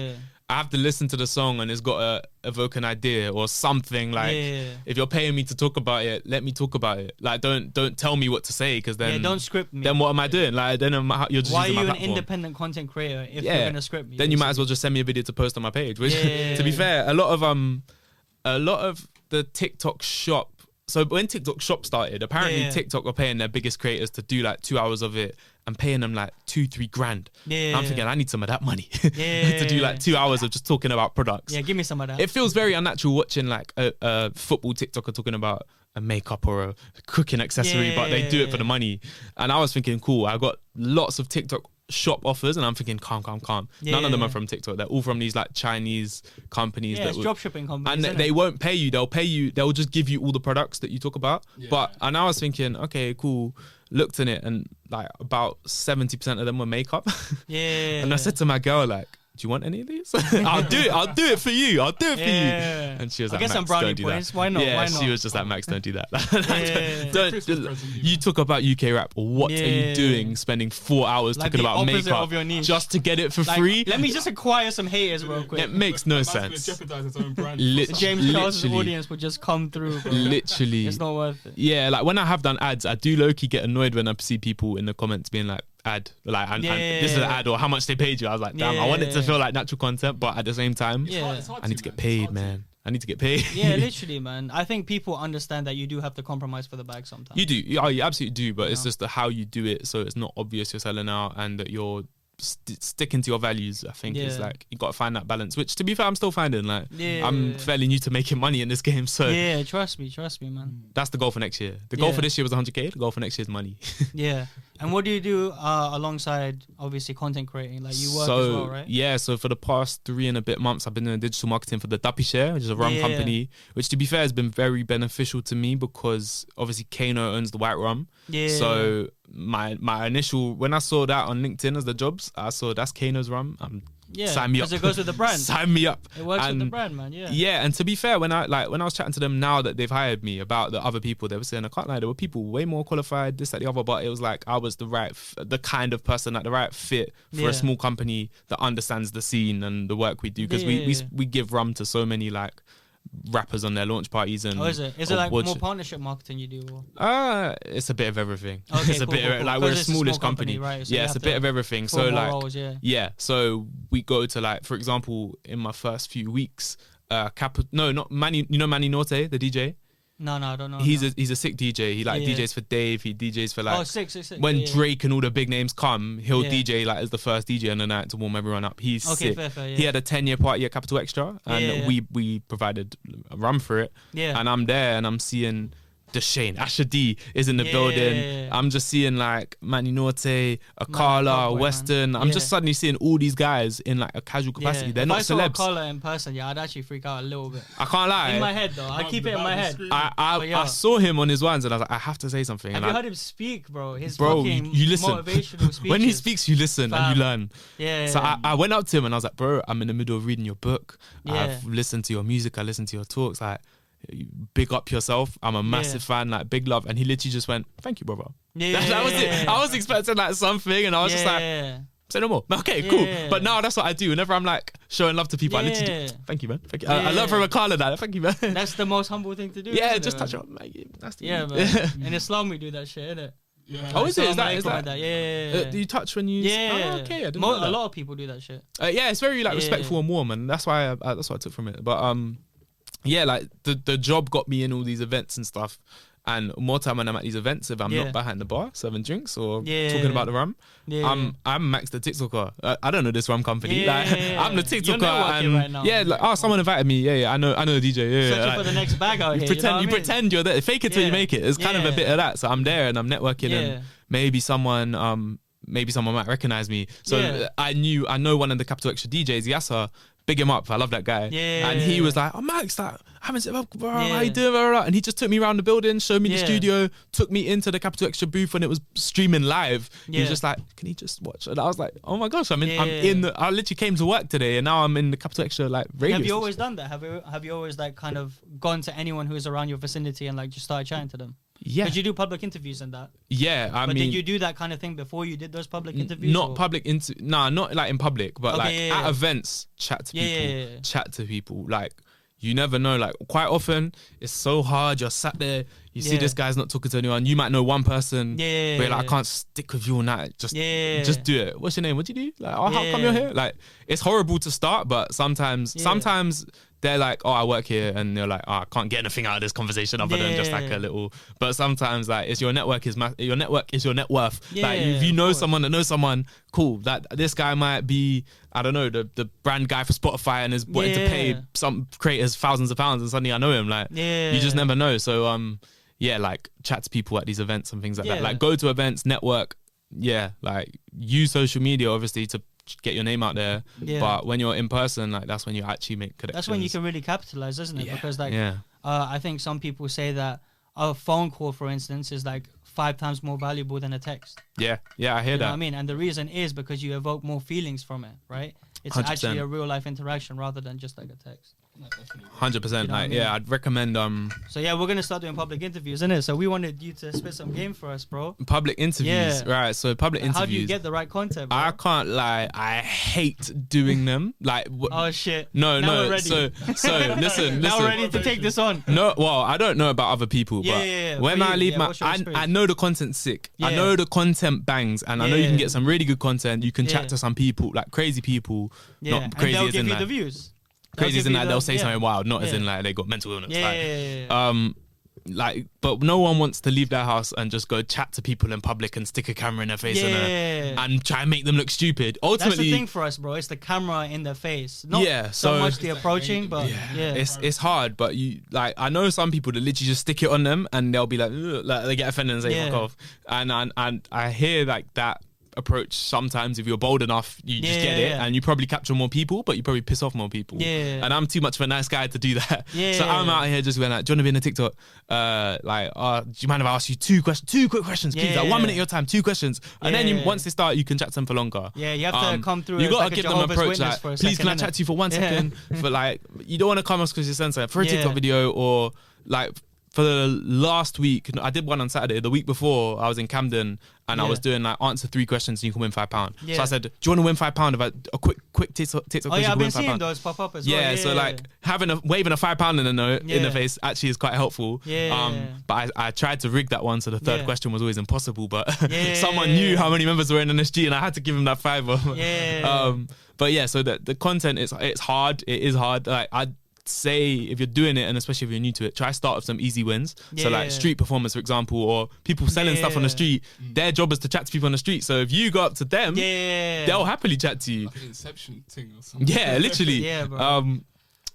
I have to listen to the song and it's got to evoke an idea or something like Yeah. if you're paying me to talk about it let me talk about it like don't don't tell me what to say because then yeah, don't script me. then what am I doing like then am I, you're just Why are you an independent content creator if yeah you're gonna script me? then you might as well just send me a video to post on my page which Yeah. to be fair a lot of um a lot of the TikTok shop so when TikTok shop started apparently Yeah. TikTok were paying their biggest creators to do like two hours of it and paying them like two three grand Yeah. I'm thinking I need some of that money Yeah. to do like two hours of just talking about products Yeah, give me some of that. it feels very unnatural watching like a, a football TikToker talking about a makeup or a cooking accessory, but they do it for the money. And I was thinking, cool, I got lots of TikTok shop offers, and I'm thinking, calm, calm, calm. None of them Yeah. are from TikTok. They're all from these like Chinese companies yeah, that it's would- dropshipping companies. and they, innit? they won't pay you. They'll pay you. They'll just give you all the products that you talk about. Yeah. But and I was thinking, okay, cool. Looked in it, and like about seventy percent of them were makeup. yeah. and I said to my girl, like, do you want any of these? I'll do it. I'll do it for you. I'll do it for Yeah. you. And she was I'll like, get some Max, brownie don't do points. that. Why not? Yeah, Why she not? was just like, Max, don't do that. Yeah. don't, Christmas present, you you talk about UK rap. What are you doing? Spending four hours Like talking about opposite makeup of your just to get it for Like, free? Let me just acquire some haters real quick. It makes no Man's sense. jeopardize its own brand. Lit- James Charles' audience would just come through. Bro. Literally. It's not worth it. Yeah, like when I have done ads, I do low key get annoyed when I see people in the comments being like, ad, like, and, and this is an ad or how much they paid you. I was like, damn, I want it to feel like natural content, but at the same time, It's Yeah. hard- it's hard I need to get man. It's paid, hard to. man. I need to get paid. Yeah, literally, man. I think people understand that you do have to compromise for the bag sometimes. You do, you, oh, you absolutely do, but it's just the how you do it, so it's not obvious you're selling out and that you're st- sticking to your values. I think is Yeah. like you got to find that balance. Which, to be fair, I'm still finding. Like, Yeah. I'm fairly new to making money in this game, so yeah, trust me, trust me, man. that's the goal for next year. The goal Yeah. for this year was 100k. The goal for next year is money. Yeah. And what do you do uh, alongside obviously content creating? Like you work so as well, right? yeah, so for the past three and a bit months, I've been doing digital marketing for the Duppy Share, which is a rum Yeah. company. Which, to be fair, has been very beneficial to me because obviously Kano owns the White Rum. Yeah. So my my initial when I saw that on LinkedIn as the jobs, I saw that's Kano's rum. Um, yeah, sign me because up. it goes with the brand. sign me up. it works with the brand, man. Yeah. Yeah, and to be fair, when I like when I was chatting to them now that they've hired me about the other people, they were saying I can't lie, there were people way more qualified, this that the other, but it was like I was the right, f- the kind of person, like the right fit for Yeah. a small company that understands the scene and the work we do because we, we Yeah. we give rum to so many like rappers on their launch parties and Oh, is it? Is it like more partnership marketing you do? Or? uh, it's a bit of everything. Okay, it's a cool, bit cool, of cool. like we're a 'Cause it's a smallish small company, company, right, so yeah, it's a bit of everything. So like, roles, yeah. yeah, so we go to like, for example, in my first few weeks, uh, Cap, no, not Manny, you know Manny Norte, the DJ. No, no, I don't know. he's no. a he's a sick DJ. He like Yeah. DJs for Dave. He DJs for like oh, six, six, six. when yeah. Drake and all the big names come, he'll Yeah. DJ like as the first DJ on the night to warm everyone up. He's Okay, sick. fair, fair, yeah. He had a ten year party at Capital Extra, and we we provided a run for it. Yeah. And I'm there, and I'm seeing Deshane, Asher D is in the Yeah. building. I'm just seeing like Manny Norte, Akala, Cowboy, Western. man. I'm Yeah. just suddenly seeing all these guys in like a casual capacity. They're if not I saw a celebs. collar in person, yeah, I'd actually freak out a little bit. I can't lie. In my head though, I keep it in my head. screen. I I, But yeah. I saw him on his ones and I was like, I have to say something. Have and you I- heard him speak, bro? His bro, you, fucking you listen. motivational speeches. when he speaks, you listen and you learn. yeah. So I, I went up to him and I was like, bro, I'm in the middle of reading your book. Yeah. I've listened to your music. I listened to your talks. Like, big up yourself. I'm a massive fan. Like, big love. And he literally just went, thank you, brother. yeah, that, that was it. I was expecting like something, and I was just like, say no more. Okay, cool. But now that's what I do. Whenever I'm like showing love to people, I literally do, thank you, man. Thank you. I, I love Yeah. from a Carla that. Thank you, man. That's the most humble thing to do. yeah, isn't it, just man? touch on. Like, that's the Yeah, man. In Islam, we do that shit, innit? Yeah. Oh, is it? Is Assalamu that- is alaikum that- and Yeah. Uh, do you touch when you? yeah. Oh, okay. I didn't Mo- know that. a lot of people do that shit. Uh, yeah, it's very like Yeah. respectful and warm, and that's why I, uh, that's what I took from it. But um, yeah, like the the job got me in all these events and stuff. And more time when I'm at these events, if I'm Yeah. not behind the bar serving drinks or Yeah. talking about the rum, Yeah. I'm I'm Max the TikToker. Uh, I don't know this rum company. Yeah. Like, I'm the You're TikToker, networking and right now. yeah, like oh, someone invited me. Yeah, yeah, I know, I know the DJ. Yeah, yeah, Searching like- for the next bag out you here. pretend you, know what I mean? pretend you're there. Fake it till you make it. It's kind of a bit of that. So I'm there and I'm networking Yeah. and maybe someone um maybe someone might recognize me. So Yeah. I knew I know one of the Capital Extra DJs, Yasser. Big him up. I love that guy. Yeah. And he was like, "Oh Max, like, I haven't said, bro, how Yeah. you doing?" Blah, blah. And he just took me around the building, showed me the studio, took me into the Capital Extra booth when it was streaming live. He was just like, "Can he just watch?" And I was like, "Oh my gosh, I'm in. I'm in. The, I literally came to work today, and now I'm in the Capital Extra like radio." Have you always done that? Have you have you always like kind of gone to anyone who's around your vicinity and like just started chatting to them? Yeah. Did you do public interviews and that? yeah. I but mean, did you do that kind of thing before you did those public interviews? Not or- public into nah, not like in public, but Okay, like yeah, at yeah. events, chat to Yeah, people, yeah, yeah. chat to people. Like you never know. Like quite often, it's so hard. You're sat there, you see this guy's not talking to anyone. You might know one person, Yeah, yeah, but like, I can't stick with you on that. Just, Yeah. just do it. What's your name? What do you do? Like, oh, how come Yeah. you're here? Like, it's horrible to start, but sometimes, Yeah. sometimes. They're like, oh, I work here, and they're like, oh, I can't get anything out of this conversation other than just like a little. But sometimes, like, it's your network is ma- your network is your net worth. like, if you know someone that knows someone, cool. That this guy might be, I don't know, the, the brand guy for Spotify and is wanting to pay some creators thousands of pounds, and suddenly I know him. Like, Yeah. you just never know. So, um, yeah, like chat to people at these events and things like that. Like, go to events, network. Yeah, like use social media obviously to get your name out there. Yeah. But when you're in person, like that's when you actually make connections. That's when you can really capitalize, isn't it? Yeah. Because like yeah, uh, I think some people say that a phone call, for instance, is like five times more valuable than a text. yeah, yeah. I hear You know that. what I mean? And the reason is because you evoke more feelings from it, right? It's 100%. actually a real life interaction rather than just like a text. Hundred percent. You know I Like, yeah, I'd recommend um So yeah, we're gonna start doing public interviews, isn't it? So we wanted you to spit some game for us, bro. public interviews. Yeah. Right. So public interviews. How do you get the right content? Bro? I can't lie. I hate doing them. Like, w- oh shit. no, now no. So, so listen, now we're ready to take this on. No, well, I don't know about other people, Yeah, but yeah, yeah. when I leave my, I. I know the content's sick. I know the content bangs, and I know you can get some really good content. You can chat to some people, like crazy people, Yeah, not and crazy they'll give you the views. Crazy as in like they'll say yeah. something wild, not as in like they got mental illness. Yeah, like, yeah, yeah, yeah. um, like, but no one wants to leave their house and just go chat to people in public and stick a camera in their face and, Yeah. uh, and try and make them look stupid. Ultimately, That's the thing for us, bro. It's the camera in the face. Not Yeah, so, so- much the approaching, but yeah, yeah. it's it's hard, but you like I know some people that literally just stick it on them and they'll be like, like they get offended and say Yeah. fuck off, and and and I hear like that approach sometimes if you're bold enough you just get yeah, it yeah. and you probably capture more people but you probably piss off more people Yeah. and I'm too much of a nice guy to do that Yeah. so I'm out here just going like do you want to be in a TikTok uh like uh do you mind if I ask you two questions two quick questions please like one minute of your time two questions and then you once they start you can chat to them for longer Yeah, you have to come through you gotta like give them an approach like please can I chat to you for one Yeah. second for like you don't want to come across because you're sensitive for a Yeah. TikTok video or like for the last week I did one on Saturday the week before I was in Camden and I was doing like answer three questions and you can win five pound so I said do you want to win five pound I a quick quick TikTok, TikTok Oh yeah, I've been seeing pound. those pop up as yeah, well. so like having a waving a five pound in the note in the face actually is quite helpful. Yeah. Um, but I, I tried to rig that one, so the third Yeah. question was always impossible. But Yeah. someone knew how many members were in NSG, and I had to give him that fiver. Yeah. um, but yeah, so the the content is it's hard. It is hard. Like I'd say if you're doing it, and especially if you're new to it, try start with some easy wins. So like street performance, for example, or people selling stuff on the Yeah. street. Their job is to chat to people on the street. So if you go up to them, yeah, they'll happily chat to you. Like an Inception thing or something. Yeah, literally. Yeah, bro. Um,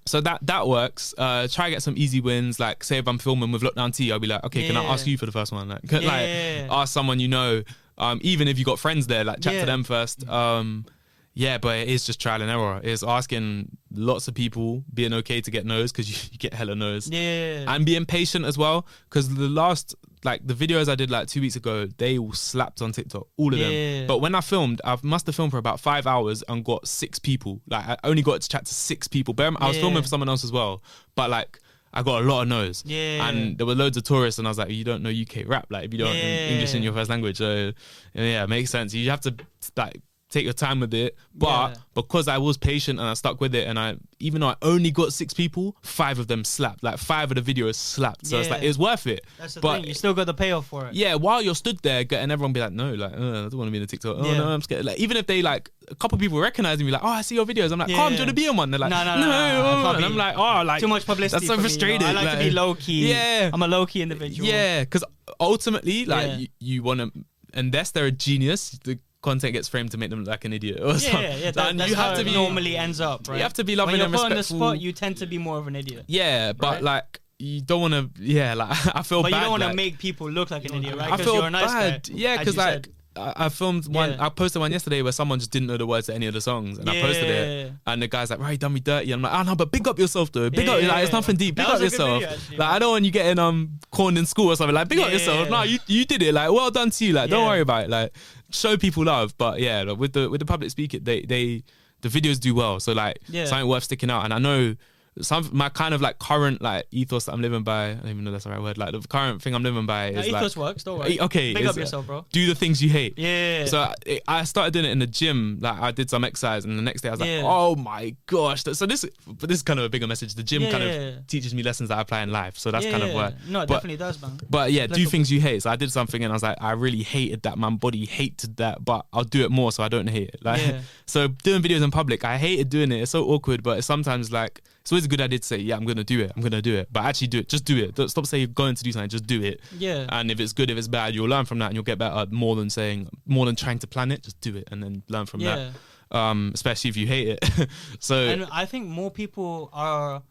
so that that works. Uh, try get some easy wins. Like say if I'm filming with Lockdown T, I'll be like, okay, can I ask you for the first one? Like, like ask someone you know. Um, even if you got friends there, like chat Yeah. to them first. Um, yeah, but it is just trial and error. It's asking lots of people, being okay to get no's because you, you get hella no's Yeah. and being patient as well. Because the last, like the videos I did like two weeks ago, they all slapped on TikTok, all of Yeah. them. But when I filmed, I must have filmed for about five hours and got six people. Like I only got to chat to six people. Bear mind, I was Yeah. filming for someone else as well, but like. I got a lot of no's, Yeah. and there were loads of tourists, and I was like, "You don't know UK rap, like if you don't Yeah. English in your first language." So, yeah, it makes sense. You have to like take your time with it, but Yeah. because I was patient and I stuck with it, and I even though I only got six people, five of them slapped. Like five of the videos slapped. So it's like Yeah. it was worth it. That's the but thing. You still got the payoff for it. yeah, while you're stood there, getting everyone be like, no, like, uh, I don't want to be in a TikTok. Oh Yeah. no, I'm scared. Like, even if they like, a couple people recognizing me, like, oh, I see your videos. I'm like, Yeah, calm, do you want to be in one? They're like, No, no, no, no, no, no, and I'm like, oh, like Too much publicity. That's so for me, you know? I like, to be low key. Yeah, I'm a low key individual. yeah, because ultimately, like, Yeah. you, you want to, unless they're a genius, the content gets framed to make them look like an idiot or Yeah, something. yeah, yeah. That, and that's you how have to it be normally ends up, right? You have to be when loving you're and put on the spot, you tend to be more of an idiot. Yeah, but Right? like, you don't want to. Yeah, like, I feel But you bad. don't want to like- make people look like an idiot, right? I feel you're a nice bad. guy, yeah, because like said. I, I filmed one. Yeah. I posted one yesterday where someone just didn't know the words to any of the songs, and I posted Yeah. it, and the guy's like, "Right, you done me dirty." And I'm like, "Oh no, but big up yourself though. Big Yeah, up, yeah, like it's nothing deep. Big That up was a good yourself. video, actually, like I don't want you getting um corned in school or something. Like big up yourself. yeah, No, you you did it. Like well done to you. Like don't Yeah. worry about it. Like show people love. But yeah, like, with the with the public speaking, they they the videos do well. So like Yeah. something worth sticking out. And I know some my kind of like current like ethos that I'm living by. I don't even know that's the right word. Like the current thing I'm living by No, is ethos like works. Don't eh, worry. okay. Big is, up uh, yourself, bro. Do the things you hate. Yeah. So I, I started doing it in the gym. Like I did some exercise, and the next day I was like, Yeah. "Oh my gosh!" So this, but this is kind of a bigger message. The gym kind Yeah. of teaches me lessons that I apply in life. So that's yeah, kind of why. No, it but, definitely does, man. But yeah, do things you hate. So I did something, and I was like, I really hated that. My body hated that, but I'll do it more so I don't hate it. Like, Yeah. so doing videos in public, I hated doing it. It's so awkward, but it's sometimes like it's always good idea to say, "Yeah, I'm gonna do it. I'm gonna do it." But actually do it. Just do it. Don't stop saying you're going to do something. Just do it. Yeah. And if it's good, if it's bad, you'll learn from that and you'll get better more than saying, more than trying to plan it, just do it and then learn from yeah. that. Um, especially if you hate it. so, And I think more people are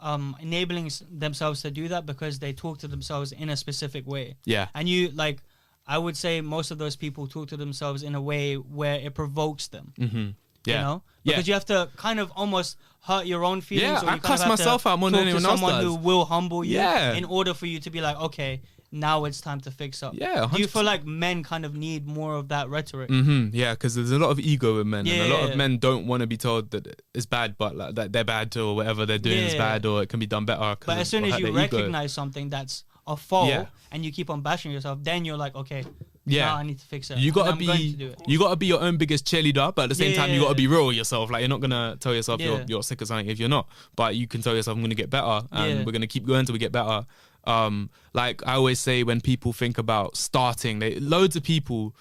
um, enabling themselves to do that because they talk to themselves in a specific way. yeah. And you like, I would say most of those people talk to themselves in a way where it provokes them. hmm Yeah. You know, Yeah. because you have to kind of almost hurt your own feelings. Yeah, or you I kind cuss of myself out more than anyone else someone does. who will humble you. Yeah. In order for you to be like, okay, now it's time to fix up. Yeah, Do you feel like men kind of need more of that rhetoric? hmm Yeah, because there's a lot of ego in men, and a lot Yeah. of men don't want to be told that it's bad, but like that they're bad or whatever they're doing is bad or it can be done better. But as soon as you their ego. recognize something that's a fault Yeah. and you keep on bashing yourself, then you're like, okay, Yeah. now I need to fix it. you gotta to be it. you gotta be your own biggest cheerleader, but at the same time you gotta be real with yourself. Like you're not gonna tell yourself you're you're sick or something if you're not. But you can tell yourself I'm gonna get better and Yeah. we're gonna keep going till we get better. Um, like I always say when people think about starting, they loads of people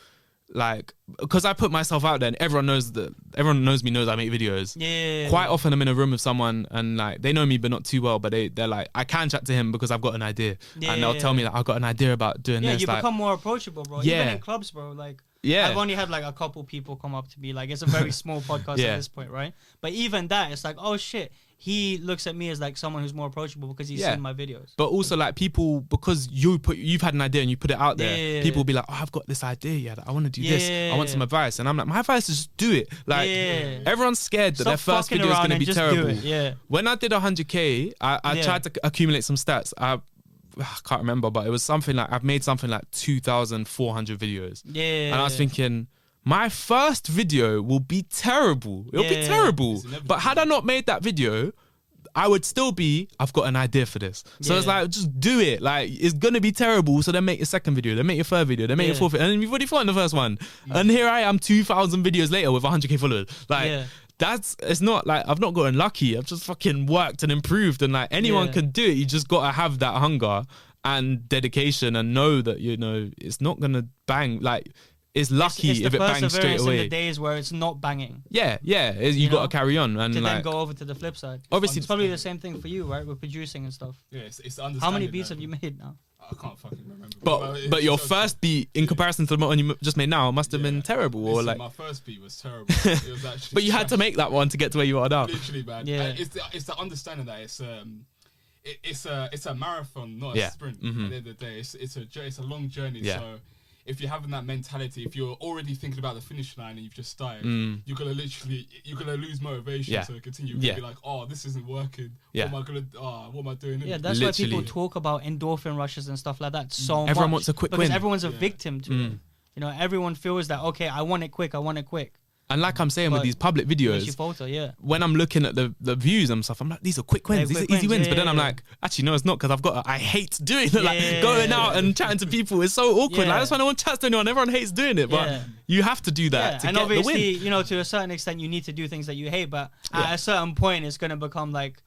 like because I put myself out there and everyone knows that everyone knows me knows I make videos. Yeah. Quite often I'm in a room with someone and like they know me but not too well, but they they're like I can chat to him because I've got an idea, and they'll Yeah. tell me that I've got an idea about doing Yeah, this. you like, become more approachable, bro. Yeah. Even in clubs, bro. Like, yeah, I've only had like a couple people come up to me. Like, it's a very small podcast Yeah. at this point, right? But even that, it's like, oh shit, he looks at me as like someone who's more approachable because he's Yeah. seen my videos. But also like people because you put you've had an idea and you put it out there, Yeah. people will be like, Oh, I've got this idea, yeah, that I want to do this. I want some advice. And I'm like, My advice is just do it. Like Yeah. everyone's scared that Stop their first video is gonna be terrible. Yeah. When I did 100k, I, I Yeah. tried to accumulate some stats. I, I can't remember, but it was something like I've made something like 2,400 videos. Yeah. And I was thinking, my first video will be terrible. It'll be terrible. But had I not made that video, I would still be, I've got an idea for this. So it's like, just do it. Like, it's going to be terrible. So then make your second video, then make your third video, then make your fourth video. And you've already fought in the first one. And here I am 2,000 videos later with 100k followers. Like, Yeah. that's, it's not like, I've not gotten lucky. I've just fucking worked and improved. And like, anyone Yeah. can do it. You just got to have that hunger and dedication and know that, you know, it's not going to bang. Like, it's lucky it's, it's if the it bangs straight perseverance in away. the days where it's not banging Yeah, yeah. it- You, You got know, to carry on and to then like go over to the flip side. obviously It's probably the same thing for you, right? With producing and stuff. Yeah, it's, it's How many beats that- have you made now? I can't fucking remember. But it- but your it's- first beat in comparison to the one you just made now must have been Yeah. terrible or listen, like. my first beat was terrible. It was actually. But you had to make that one to get to where you are now. literally, man. Yeah. Yeah. It's the it's the understanding that it's um. It, it's a it's a marathon, not a Yeah. sprint. Mhm. At the end of the day, it's it's a it's a long journey. Yeah. So if you're having that mentality, if you're already thinking about the finish line and you've just started, Mm. you're gonna literally you're gonna lose motivation Yeah. to continue. You're Yeah. gonna be like, oh, this isn't working. Yeah. What am I gonna? Oh, what am I doing? Yeah, that's why people talk about endorphin rushes and stuff like that so much. Everyone wants a quick because win. everyone's a Yeah. victim to it. Mm. You know, everyone feels that okay, I want it quick, I want it quick. And like I'm saying with these public videos, falter, yeah. when I'm looking at the, the views and stuff, I'm like, these are quick wins, Yeah, these quick are easy wins, wins. but then I'm like, actually, no, it's not because I've got. A, I hate doing it. like going out and chatting to people is so awkward. Like, that's why no one chats to anyone. Everyone hates doing it, but you have to do that to and get the obviously, win. you know, to a certain extent, you need to do things that you hate, but at a certain point, it's going to become like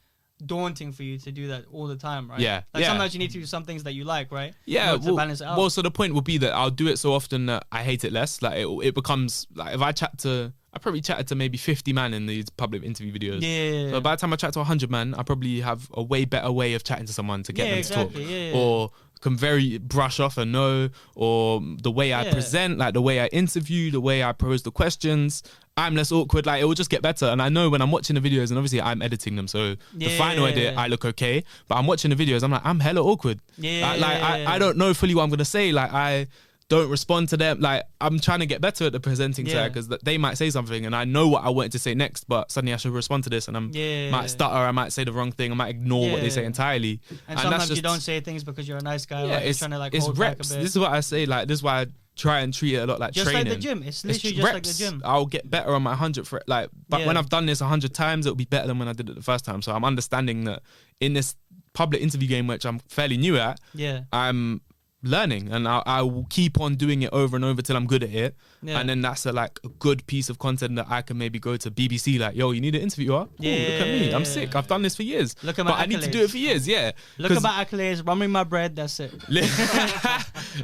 daunting for you to do that all the time, right? Yeah, Like yeah. sometimes you need to do some things that you like, right? Yeah, to well, balance it out. well, so the point would be that I'll do it so often that I hate it less. Like it, it becomes like if I chat to, I probably chatted to maybe 50 man in these public interview videos. yeah. So by the time I chat to 100 man, I probably have a way better way of chatting to someone to get Yeah, them to talk. exactly, yeah, yeah. Or can very brush off a no, or the way I present, like the way I interview, the way I pose the questions. I'm less awkward. Like it will just get better. And I know when I'm watching the videos, and obviously I'm editing them, so the final edit I look okay. But I'm watching the videos, I'm like I'm hella awkward. Yeah. Like, like I, I don't know fully what I'm gonna say. Like I don't respond to them. Like I'm trying to get better at the presenting Yeah. side because they might say something and I know what I wanted to say next, but suddenly I should respond to this and I'm Yeah. might stutter. I might say the wrong thing. I might ignore what they say entirely. And, that's sometimes you don't say things because you're a nice guy. Yeah, like, it's trying to like it's hold reps. back a bit. This is what I say. Like this is why I try and treat it a lot like just training. like the gym. It's It's literally just reps. like the gym. I'll get better on my hundred for like, but when I've done this a hundred times, it'll be better than when I did it the first time. So I'm understanding that in this public interview game, which I'm fairly new at, Yeah. I'm learning and I, I will keep on doing it over and over till I'm good at it. Yeah. And then that's a like a good piece of content that I can maybe go to BBC like, yo, you need an interview? Cool, look at me. I'm Yeah. sick. I've done this for years. Look at my but my I need to do it for years, yeah. Look at my accolades, run me my bread. That's it.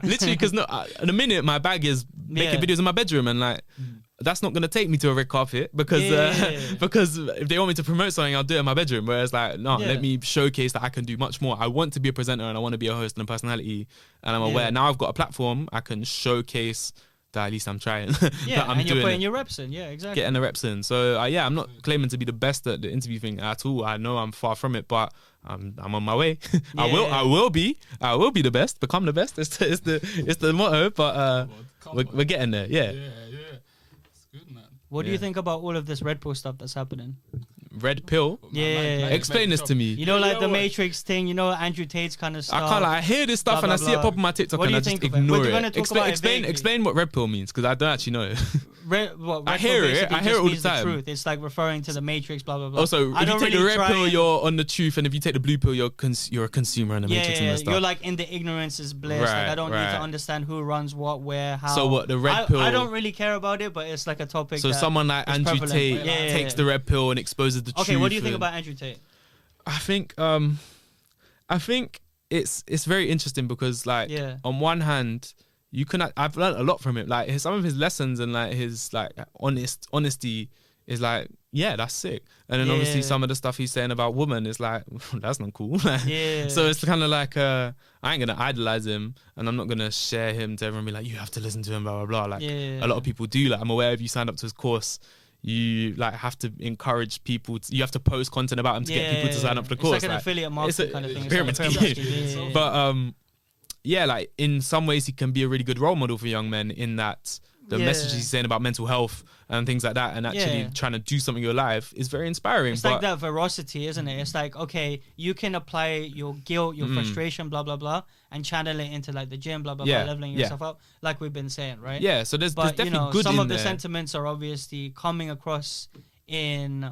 Literally, because no, in a minute my bag is making Yeah. videos in my bedroom, and like that's not gonna take me to a red carpet because uh, Yeah. because if they want me to promote something, I'll do it in my bedroom. Whereas like no, Yeah. let me showcase that I can do much more. I want to be a presenter and I want to be a host and a personality, and I'm Yeah. aware now I've got a platform. I can showcase that at least I'm trying. Yeah, that I'm and you're doing putting it. your reps in. Yeah, exactly. Getting the reps in, so uh, yeah, I'm not claiming to be the best at the interview thing at all. I know I'm far from it, but I'm I'm on my way. I will I will be I will be the best, become the best. It's the it's the, it's the motto, but uh, Come we're, on. we're getting there. Yeah. Yeah, yeah. Yeah, yeah. It's good, man. What do Yeah. you think about all of this Red Bull stuff that's happening? Red pill. Yeah. man, man, Explain man, this to me. You know, like you the what? Matrix thing. You know, Andrew Tate's kind of stuff. I can't. Like, I hear this stuff Blah, and I blah, see it blah. pop on my TikTok What do and you I just think it? ignore it. talk explain about explain, vaguely. explain what red pill means because I don't actually know. Red, what, I hear it. I hear just it all the means time. truth. It's like referring to the Matrix, blah blah blah. also, I if you don't take the red pill, and- you're on the truth, and if you take the blue pill, you're cons- you're a consumer in the yeah, matrix yeah, and stuff. you're like in the ignorance is bliss. like I don't need to understand who runs what, where, how. So what, the red I, pill- I don't really care about it, but it's like a topic. so that someone like Andrew prevalent. Tate Yeah, yeah, takes the red pill and exposes the. Okay, what do you think about Andrew Tate? I think um I think it's it's very interesting because like Yeah. on one hand you can I've learned a lot from him like his, some of his lessons and like his like honest honesty is like yeah that's sick and then obviously some of the stuff he's saying about women is like that's not cool Yeah. so it's kind of like uh I ain't gonna idolize him and I'm not gonna share him to everyone and be like you have to listen to him blah blah blah like Yeah. a lot of people do like I'm aware if you signed up to his course you like have to encourage people to, you have to post content about him to get people to sign up for the course It's like an affiliate marketing kind of thing. Pyramid scheme. yeah, yeah, yeah. but um yeah like in some ways he can be a really good role model for young men in that the Yeah. messages he's saying about mental health and things like that and actually Yeah. trying to do something in your life is very inspiring It's but like that veracity, isn't it? It's like okay, you can apply your guilt, your Mm. frustration, blah blah blah, and channel it into like the gym, blah blah Yeah, blah, leveling yourself up, like we've been saying, right? yeah so there's, there's But you definitely know, good some of the sentiments are obviously coming across in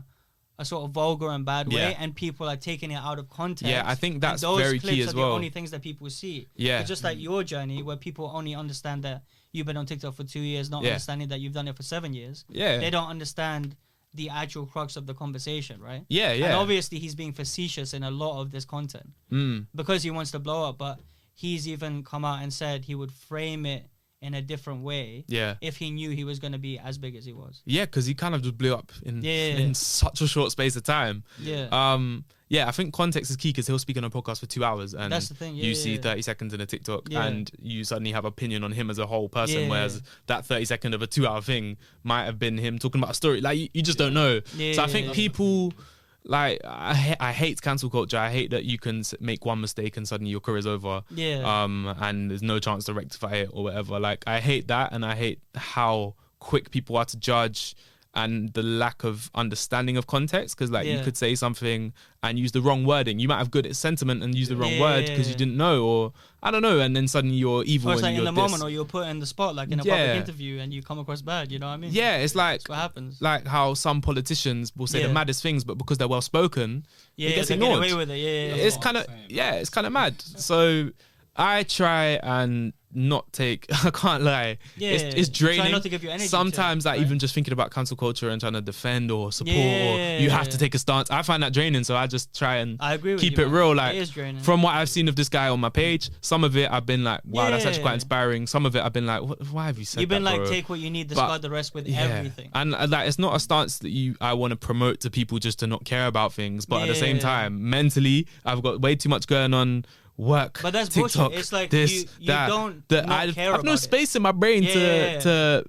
a sort of vulgar and bad way, Yeah. and people are taking it out of context. Yeah, I think and that's those very clips key are as The well. only things that people see. Yeah. It's just like your journey, where people only understand that you've been on TikTok for two years, not Yeah. understanding that you've done it for seven years. yeah They don't understand the actual crux of the conversation, right? yeah yeah And obviously, he's being facetious in a lot of this content mm. because he wants to blow up. But he's even come out and said he would frame it in a different way Yeah. if he knew he was going to be as big as he was. Yeah, because he kind of just blew up in Yeah. in such a short space of time. Yeah. Um, yeah, I think context is key because he'll speak on a podcast for two hours and That's the thing, yeah, you yeah, see yeah. 30 seconds in a TikTok Yeah. and you suddenly have opinion on him as a whole person, Yeah. whereas that 30 second of a two hour thing might have been him talking about a story. Like, you, you just don't know. Yeah, so I think yeah. people. Like I, ha- I hate cancel culture. I hate that you can make one mistake and suddenly your career's over. Yeah. Um, and there's no chance to rectify it or whatever. Like I hate that, and I hate how quick people are to judge and the lack of understanding of context because like you could say something and use the wrong wording you might have good sentiment and use the wrong Yeah, word yeah, because you didn't know or i don't know and then suddenly you're evil or it's like in you're the this. moment, or you're put in the spot, like in a Yeah. public interview, and you come across bad. You know what I mean? yeah it's like That's what happens. like how some politicians will say the maddest things but because they're well spoken yeah, it gets they get ignored away with it. Yeah, yeah, yeah. it's kind of yeah it's kind of mad so i try and not take i can't lie Yeah, it's, it's try draining not to give your energy to sometimes like right? even just thinking about cancel culture and trying to defend or support or Yeah. you have to take a stance i find that draining so i just try and I agree with keep you, it man. real like from what i've seen of this guy on my page some of it i've been like wow that's actually quite inspiring some of it i've been like what, why have you said You've been that, like, bro? take what you need, discard the rest with everything. And uh, like it's not a stance that you I want to promote to people just to not care about things, but at the same time, mentally, I've got way too much going on. Work, But that's TikTok, bullshit. It's like this, you- you that, don't that not I, care I've no about it. space in my brain Yeah, to yeah, yeah. to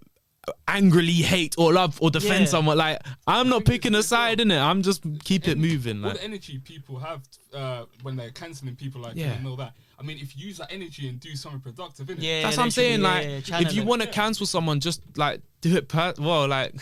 angrily hate or love or defend Yeah. someone. Like I'm not picking a side in it. I'm just keep it En- moving. All the energy people have uh, when they're canceling people like Yeah. you and all that. I mean, if you use that energy and do something productive, innit? Yeah, that's what I'm should be- saying. yeah, like yeah, if you want to Yeah. cancel someone, just like do it. Per- well, like.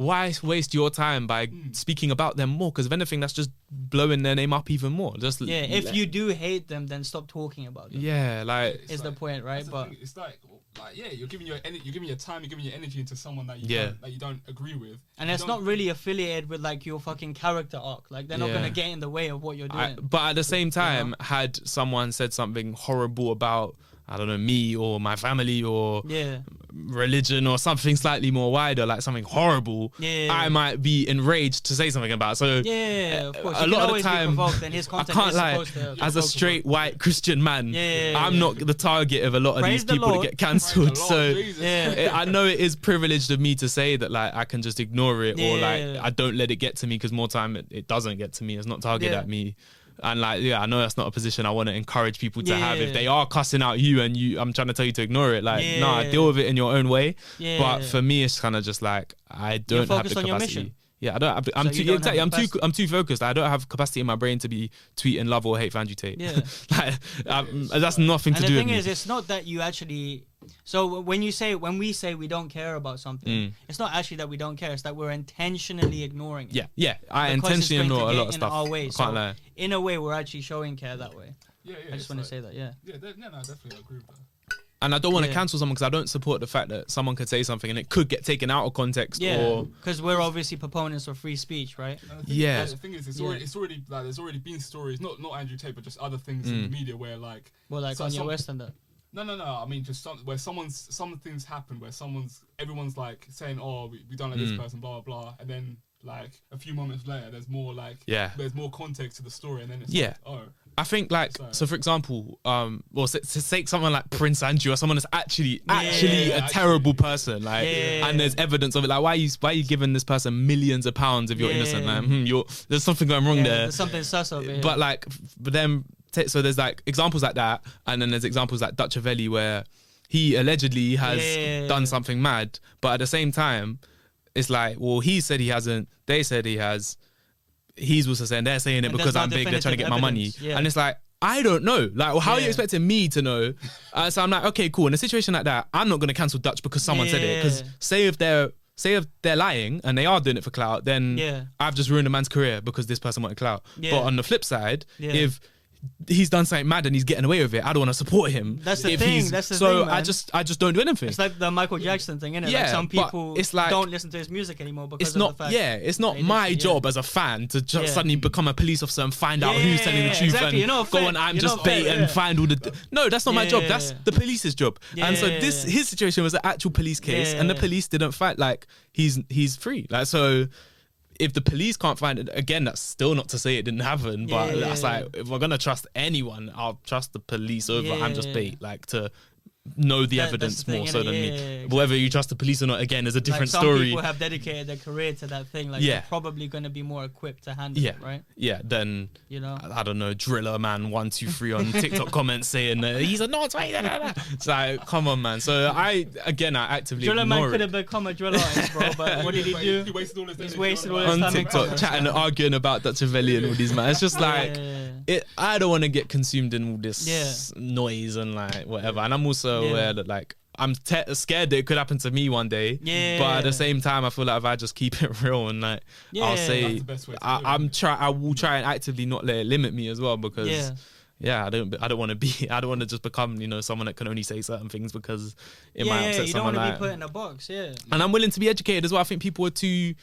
Why waste your time by Hmm. speaking about them more? Because if anything, that's just blowing their name up even more. Just yeah, if let- you do hate them, then stop talking about them. Yeah, like It's Is the point, right? But it's like, like yeah, you're giving your ener- you're giving your time, you're giving your energy into someone that you Yeah. don't, that you don't agree with, and You it's don't- really affiliated with like your fucking character arc. Like they're not Yeah. gonna get in the way of what you're doing. I, but at the same time, had someone said something horrible about I don't know me or my family or yeah, religion or something slightly more wider, like something horrible, Yeah. I might be enraged to say something about. So yeah, of course. a you lot of the time, provoked, and his I content can't is lie. to As a provoke straight white Christian man, Yeah, yeah, yeah, I'm yeah. not the target of a lot of Praise these people Lord. to get cancelled. So Yeah. it- I know it is privileged of me to say that like I can just ignore it or like I don't let it get to me because more time it, it doesn't get to me. It's not targeted Yeah. at me. And like yeah, I know that's not a position I want to encourage people to have. If they are cussing out you and you, I'm trying to tell you to ignore it. Like nah, deal with it in your own way. Yeah. But for me, it's kind of just like I don't have the capacity. Mission. Yeah, I don't. Have, I'm So too don't exactly. the I'm too. I'm too focused. I don't have capacity in my brain to be tweeting love or hate for Andrew Tate. Yeah. like, um, that's nothing and to do. And the thing is, me. it's not that you actually. So when you say when we say we don't care about something, Mm. it's not actually that we don't care. It's that we're intentionally ignoring it. Yeah, yeah. I intentionally going to ignore a lot of in stuff. Our way. So in a way, we're actually showing care that way. Yeah, yeah. I just it's want like- to say that. Yeah. Yeah, de- yeah, no, definitely agree with that. And I don't want to Yeah. cancel someone because I don't support the fact that someone could say something and it could get taken out of context. Yeah, because we're obviously proponents of free speech, right? And the Yeah. The thing is, it's Yeah. already, it's already like there's already been stories, not not Andrew Tate, but just other things in the Mm. media where like Well, like So on your some- West and that. No, no, no. I mean, just some, where someone's some things happen where someone's everyone's like saying, "Oh, we, we don't like this Mm. person," blah blah blah, and then like a few moments later, there's more like Yeah. there's more context to the story, and then it's Yeah. like, oh, I think like So- so. For example, um, well, to take someone like Prince Andrew or someone that's actually actually Yeah, a actually. terrible person, like, Yeah. and there's evidence of it. Like, why are you why are you giving this person millions of pounds if you're innocent? Yeah. Like, hmm, you're there's something going wrong Yeah, there. there's something sus over here. But like, f- but then t- so there's like examples like that, and then there's examples like Dutchavelli where he allegedly has Yeah. done something mad, but at the same time, it's like, well, he said he hasn't. They said he has. He's also saying they're saying it And because no I'm big. They're trying to get definitive my money, yeah. and it's like. I don't know. Like, well, how are you expecting me to know? Uh, so I'm like, okay, cool. In a situation like that, I'm not going to cancel Dutch because someone said it. Because say if they're say if they're lying and they are doing it for clout, then Yeah. I've just ruined a man's career because this person wanted clout. Yeah. But on the flip side, Yeah. if he's done something mad and he's getting away with it, I don't want to support him. That's the thing, that's the so thing, I just I just don't do anything. it's like the Michael Jackson thing, innit? Yeah, like some people it's like- don't listen to his music anymore because it's of not the fact. yeah it's not my listen, yeah. job as a fan to just Yeah. suddenly become a police officer and find out who's Yeah, telling the truth exactly. and go fair. on I'm You're just fair, bait and find all the no that's not my job that's the police's job and so this his situation was an actual police case and the police didn't fight like he's he's free like so if the police can't find it again that's still not to say it didn't happen but Yeah, that's yeah, like if we're gonna trust anyone I'll trust the police over I'm just Yeah. bait like to know the That- evidence the more thing, so than Yeah, me. yeah, yeah, exactly. Whether you trust the police or not, again, is a different like some story. people have dedicated their career to that thing. Like Yeah. they're probably going to be more equipped to handle Yeah. it, right? yeah, then You know. I don't know, driller man one two three on TikTok comments saying uh, he's a not It's like, come on, man. So I again, I actively Driller man could have become a drill artist, bro. But what did he do? He wasted all his He's wasted on all his time in TikTok, comments, chatting, man. arguing about Dutchavelli and all these man. It's just like Yeah. it. I don't want to get consumed in all this Yeah. noise and like whatever. And I'm also Yeah. aware that like I'm te- scared that it could happen to me one day. Yeah. But at the same time, I feel like if I just keep it real and like I'll say That's the best way to I, do it, I'm try. I will try and actively not let it limit me as well because. Yeah. Yeah, I don't. I don't want to be. I don't want to just become, you know, someone that can only say certain things because it yeah, might yeah, upset you don't want to like, be put in a box. Yeah. and I'm willing to be educated as well. I think people are too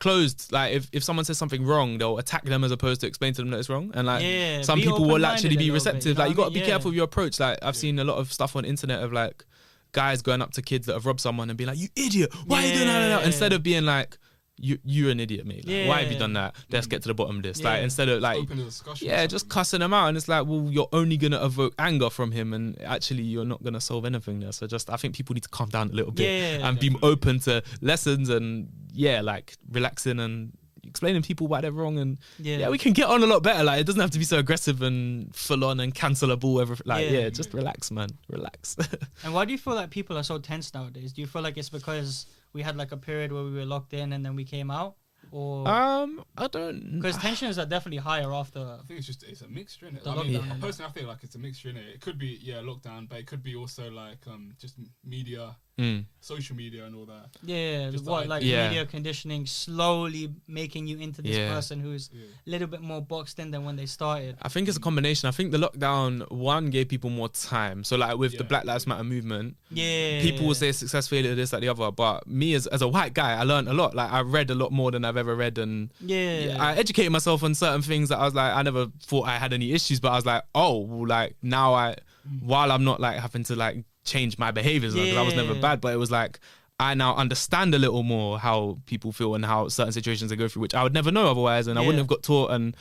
closed. Like if, if someone says something wrong, they'll attack them as opposed to explain to them that it's wrong. And like Yeah, some people will actually be little bit, receptive. you know like you got to mean? be Yeah. careful with your approach. Like I've seen a lot of stuff on internet of like guys going up to kids that have robbed someone and be like, "You idiot! Why are you doing that?" Instead of being like, "You you're an idiot, mate. Like, Why have you done that? Let's get to the bottom of this." Like instead of like. Open a discussion. or Yeah, just cussing them out, and it's like, well, you're only gonna evoke anger from him, and actually, you're not gonna solve anything there. So, just I think people need to calm down a little bit Yeah, and be open to lessons, and yeah, like relaxing and explaining people why they're wrong, and Yeah. yeah. we can get on a lot better. Like, it doesn't have to be so aggressive and full on and cancelable. Everything. Like, Yeah. yeah, just relax, man, relax. And why do you feel like people are so tense nowadays? Do you feel like it's because we had like a period where we were locked in and then we came out, or um, I don't. because tensions are definitely higher after? I think it's just it's a mixture in it. I mean, lockdown, innit? personally, I feel like it's a mixture in it. It could be yeah lockdown, but it could be also like um just media, Mm. social media, and all that. Yeah, Just what like idea. media conditioning slowly making you into this Yeah. person who's Yeah. a little bit more boxed in than when they started. I think it's a combination. I think the lockdown one gave people more time. So like with the Black Lives Matter movement, Yeah, people will say success failure this that the other but me as, as a white guy i learned a lot like i read a lot more than i've ever read and yeah, i educated myself on certain things that i was like i never thought i had any issues but i was like oh well, like now i while i'm not like having to like change my behaviors because i was never bad but it was like I now understand a little more how people feel and how certain situations they go through, which I would never know otherwise, and I wouldn't have got taught, and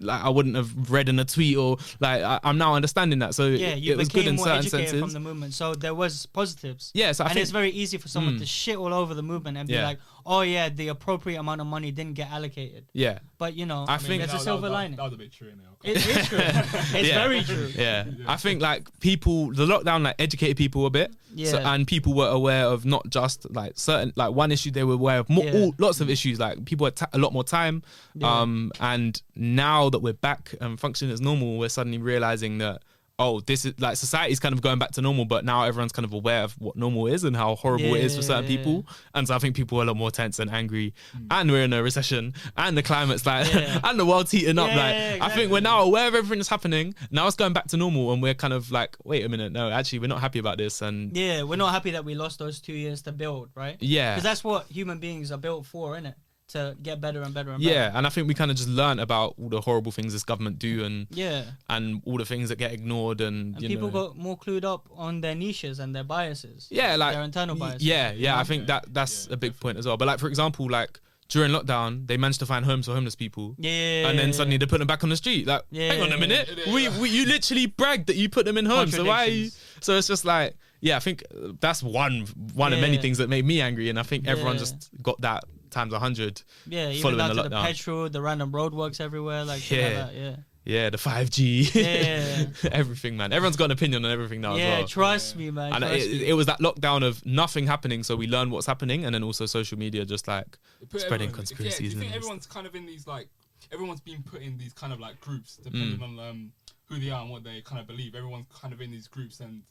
like I wouldn't have read in a tweet or like I, I'm now understanding that. So yeah, it, you it was good became in more certain educated senses. from the movement, so there was positives. yeah, so and think it's very easy for someone Mm. to shit all over the movement and be Yeah. like, "Oh yeah, the appropriate amount of money didn't get allocated." yeah, But you know, I I mean, think- there's that, a silver that, lining. That, that was a bit true in It is true. it's Yeah. very true. Yeah. Yeah. I think like people, the lockdown like educated people a bit. So, Yeah. and people were aware of not just like certain, like one issue, they were aware of more, Yeah. all, lots of issues. Like people had ta- a lot more time. Yeah. Um, and now that we're back and functioning as normal, we're suddenly realizing that, oh, this is like society's kind of going back to normal, but now everyone's kind of aware of what normal is and how horrible it is for certain people. And so I think people are a lot more tense and angry. Mm. And we're in a recession and the climate's like, Yeah. and the world's heating up. Yeah, like, yeah, I think we're now aware of everything that's happening. Now it's going back to normal, and we're kind of like, wait a minute, no, actually, we're not happy about this, and Yeah, we're not happy that we lost those two years to build, right? yeah, Because that's what human beings are built for, innit? To get better and better and better. yeah, and I think we kind of just learned about all the horrible things this government do, and Yeah. and all the things that get ignored, and, And you people know, got more clued up on their niches and their biases. yeah, like their internal biases. Yeah, yeah, I think that that's yeah, a big point as well. But like for example, like during lockdown, they managed to find homes for homeless people. Yeah. And then suddenly they put them back on the street. Like, hang on a Yeah. minute, Yeah. we, we you literally bragged that you put them in homes. So why? Are you, so it's just like, yeah, I think uh, that's one one of many things that made me angry, and I think everyone Yeah. just got that times a hundred. Yeah, even following down the to the lockdown. petrol, the random roadworks everywhere, like shit like Yeah. that, yeah. Yeah, the five G, Yeah. everything, man. Everyone's got an opinion on everything now yeah, as well. trust me, man. and it, me. it was that lockdown of nothing happening, so we learn what's happening, and then also social media just like spreading everyone- conspiracies. Yeah, do you think this. everyone's kind of in these like everyone's been put in these kind of like groups depending Mm. on um who they are and what they kind of believe. Everyone's kind of in these groups and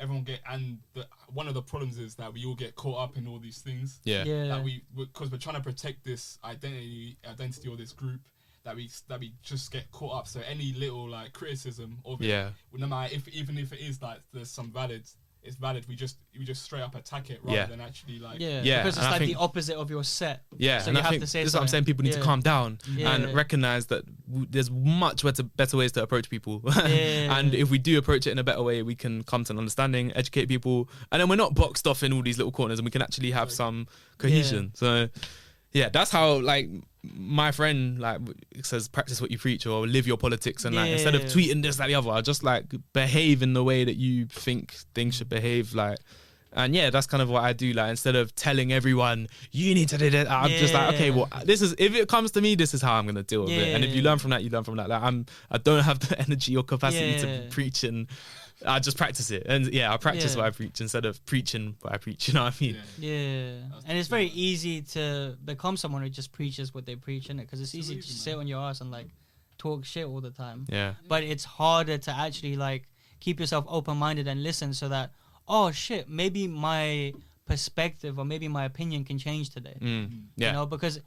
everyone get and the, one of the problems is that we all get caught up in all these things. yeah, yeah. That we because we're trying to protect this identity identity or this group that we that we just get caught up. So any little like criticism of it, Yeah. no matter if even if it is like there's some valid, it's valid. We just we just straight up attack it rather Yeah. than actually like yeah, Yeah, because and it's I like think- the opposite of your set. Yeah, So and you I have think to say this is what I'm saying. People need to calm down Yeah. and recognize that w- there's much better better ways to approach people. Yeah. and if we do approach it in a better way, we can come to an understanding, educate people, and then we're not boxed off in all these little corners, and we can actually have some cohesion. So, yeah, that's how like my friend like says practice what you preach or live your politics and like instead of tweeting this that the other, I just like behave in the way that you think things should behave like. And yeah, that's kind of what I do. Like instead of telling everyone you need to do that, I'm just like, okay, well, this is if it comes to me, this is how I'm gonna deal with it. And if you learn from that, you learn from that. Like I'm, I don't have the energy or capacity Yeah. to preach, and I just practice it. And yeah, I practice Yeah. what I preach instead of preaching what I preach. You know what I mean? Yeah. Yeah, and it's true. very easy to become someone who just preaches what they preach in it because it's easy to just sit on your ass and like talk shit all the time. Yeah. But it's harder to actually like keep yourself open minded and listen so that oh shit maybe my perspective or maybe my opinion can change today. Mm. Yeah. You know because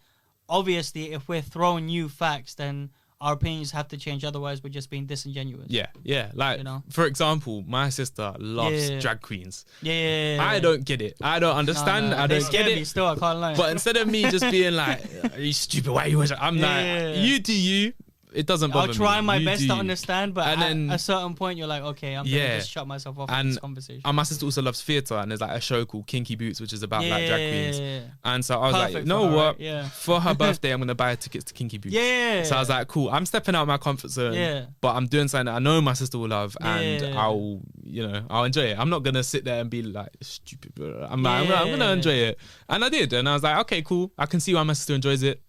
obviously if we're throwing new facts then our opinions have to change otherwise we're just being disingenuous. Yeah, yeah. Like You know? for example, my sister loves Yeah. drag queens. Yeah. yeah, yeah, I yeah. don't get it. I don't understand. I they don't get scare me it. Still, I can't lie. But instead of me just being like, "Are you stupid? Why are you?" watching?" I'm Yeah. like, "You do you." It doesn't bother me. I'll try me. my You best do to understand, but And at then- a certain point, you're like, okay, I'm Yeah. gonna just shut myself off And- this conversation. And my sister also loves theater, and there's like a show called Kinky Boots, which is about like drag queens. Yeah. And so I was like, Perfect you know what? right? Yeah. For her birthday, I'm gonna buy tickets to Kinky Boots. Yeah. So I was like, cool. I'm stepping out of my comfort zone. Yeah. But I'm doing something that I know my sister will love, and Yeah. I'll, you know, I'll enjoy it. I'm not gonna sit there and be like stupid. bro. I'm like, I'm, gonna, I'm gonna enjoy it, and I did. And I was like, okay, cool. I can see why my sister enjoys it.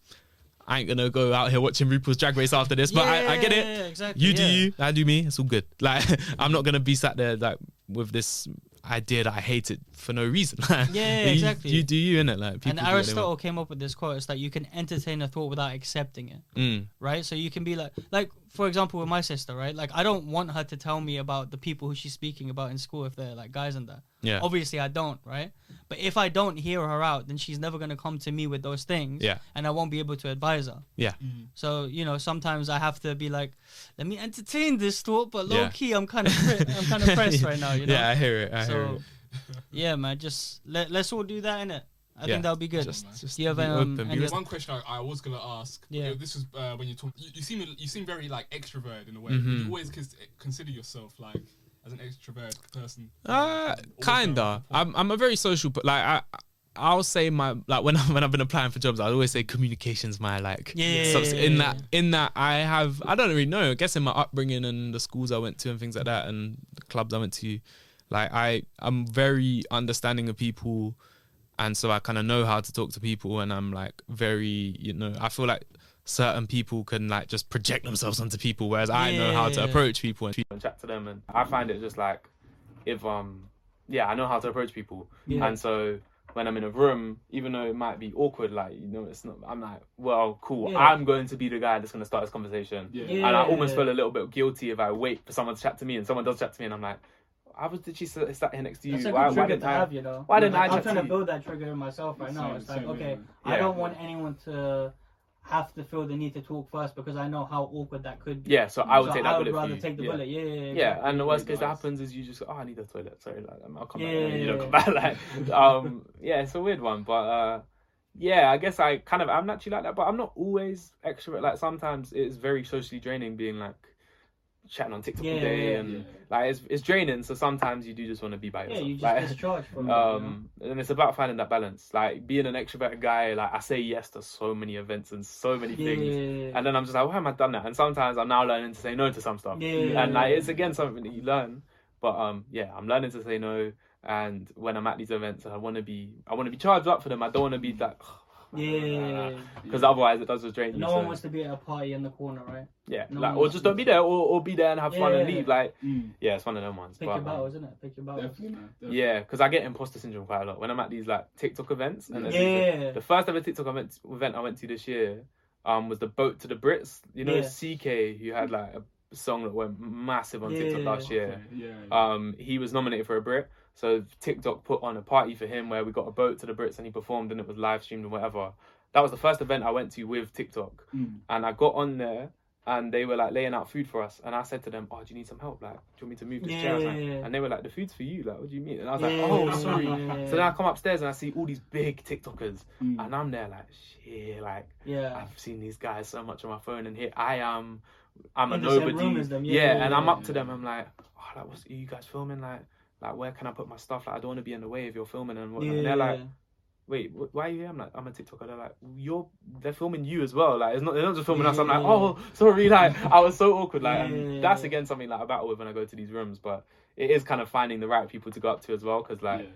I ain't gonna go out here watching RuPaul's Drag Race after this, but I, I get it. Yeah, exactly. You do yeah. you, I do me. It's all good. Like I'm not gonna be sat there like with this idea that I hate it for no reason. Yeah, You- exactly. You, do you in it, like And do what they Aristotle came up with this quote: "It's that you can entertain a thought without accepting it." Mm, right? So you can be like, like for example, with my sister, right? Like I don't want her to tell me about the people who she's speaking about in school if they're like guys and that. yeah, Obviously, I don't, right? But if I don't hear her out, then she's never gonna come to me with those things. Yeah. And I won't be able to advise her. yeah, So you know, sometimes I have to be like, let me entertain this thought, but low Yeah. key, I'm kind of I'm kind of pressed right now. You know. yeah. I hear it. I hear So, it. yeah, man, just let let's all do that in it. I Yeah. think that'll be good. Just, man. just Do you have, um, open, any- One question I, I was gonna ask. Yeah. Yeah. This was uh, when you talk. You, you seem you seem very like extrovert in a way. Would Mhm. You always cons- consider yourself like as an extrovert person. Uh, kinda. I'm I'm a very social, but like I. I'll say my like when I, when I've been applying for jobs, I always say communication's my like. Yeah. subs- in that in that I have I don't really know. I guess in my upbringing and the schools I went to and things like that and the clubs I went to, like I I'm very understanding of people, and so I kind of know how to talk to people, and I'm like very you know I feel like certain people can like just project themselves onto people, whereas I know how to approach people and, and chat to them, and I find it just like if um yeah I know how to approach people, Yeah. and so when I'm in a room, even though it might be awkward, like you know, it's not. I'm like, well, cool. Yeah. I'm going to be the guy that's going to start this conversation, Yeah. Yeah. and I almost feel a little bit guilty if I wait for someone to chat to me, and someone does chat to me, and I'm like, I was did she sit sat here next to you? That's a Why, good why trigger didn't to I? have, you know. why didn't I I'm trying to to build that trigger in myself right now. Same- It's like, okay, here. I don't want anyone to have to feel the need to talk first because I know how awkward that could be. Yeah, so I would So take I would rather you. take the Yeah. bullet. Yeah, yeah, yeah. Yeah, and the worst case that happens is you just go, oh, I need a toilet. Sorry, like I'll come Yeah, back. And you don't yeah, come back. Like, um, yeah, it's a weird one, but uh, yeah, I guess I kind of I'm naturally like that, but I'm not always extrovert. Like sometimes it's very socially draining being like chatting on TikTok all day, yeah, and yeah. like it's it's draining. So sometimes you do just want to be by yourself. Yeah, you just Like, discharge from it. you know? um, and it's about finding that balance. Like being an extrovert guy, like I say yes to so many events and so many yeah, things. yeah, yeah. And then I'm just like, why am I done that? And sometimes I'm now learning to say no to some stuff. Yeah. And like it's again something that you learn. But um yeah, I'm learning to say no. And when I'm at these events, I want to be I want to be charged up for them. I don't want to be like yeah. because otherwise it does just drain you. No so, one wants to be at a party in the corner, right? yeah, no like or just don't be there, or, or be there and have fun and leave. Like Mm. yeah, it's one of them ones. Pick but, your um, battles, isn't it? Pick your battles. Definitely. Definitely. Yeah, because I get imposter syndrome quite a lot when I'm at these like TikTok events. And Yeah. there's Yeah. the first ever TikTok event, event I went to this year um, was the boat to the Brits. You know, Yeah. CK, who had like a song that went massive on TikTok last year. Okay, Yeah. yeah. Um, he was nominated for a Brit, so TikTok put on a party for him where we got a boat to the Brits and he performed and it was live streamed and whatever. That was the first event I went to with TikTok, Mm. and I got on there and they were like laying out food for us, and I said to them, "Oh, do you need some help? Like, do you want me to move this chair?" or something?" Yeah. And they were like, "The food's for you. Like, what do you mean?" And I was Yeah. like, "Oh, sorry." Yeah. So then I come upstairs and I see all these big TikTokers, Mm. and I'm there like, shit, like Yeah. I've seen these guys so much on my phone, and here I am, I'm In a nobody. them, Yeah, yeah, and I'm yeah, up to them. I'm like, oh, like, what's are you guys filming? Like, like where can I put my stuff? Like, I don't want to be in the way if you're filming and whatnot. Yeah. And they're like, wait, wh- why are you here? I'm like, I'm a TikToker. They're like, you're, they're filming you as well. Like, it's not, they're not just filming us. I'm like, oh, sorry. Like, I was so awkward. Like, Yeah. that's again something like I battle with when I go to these rooms. But it is kind of finding the right people to go up to as well. Because like, Yeah.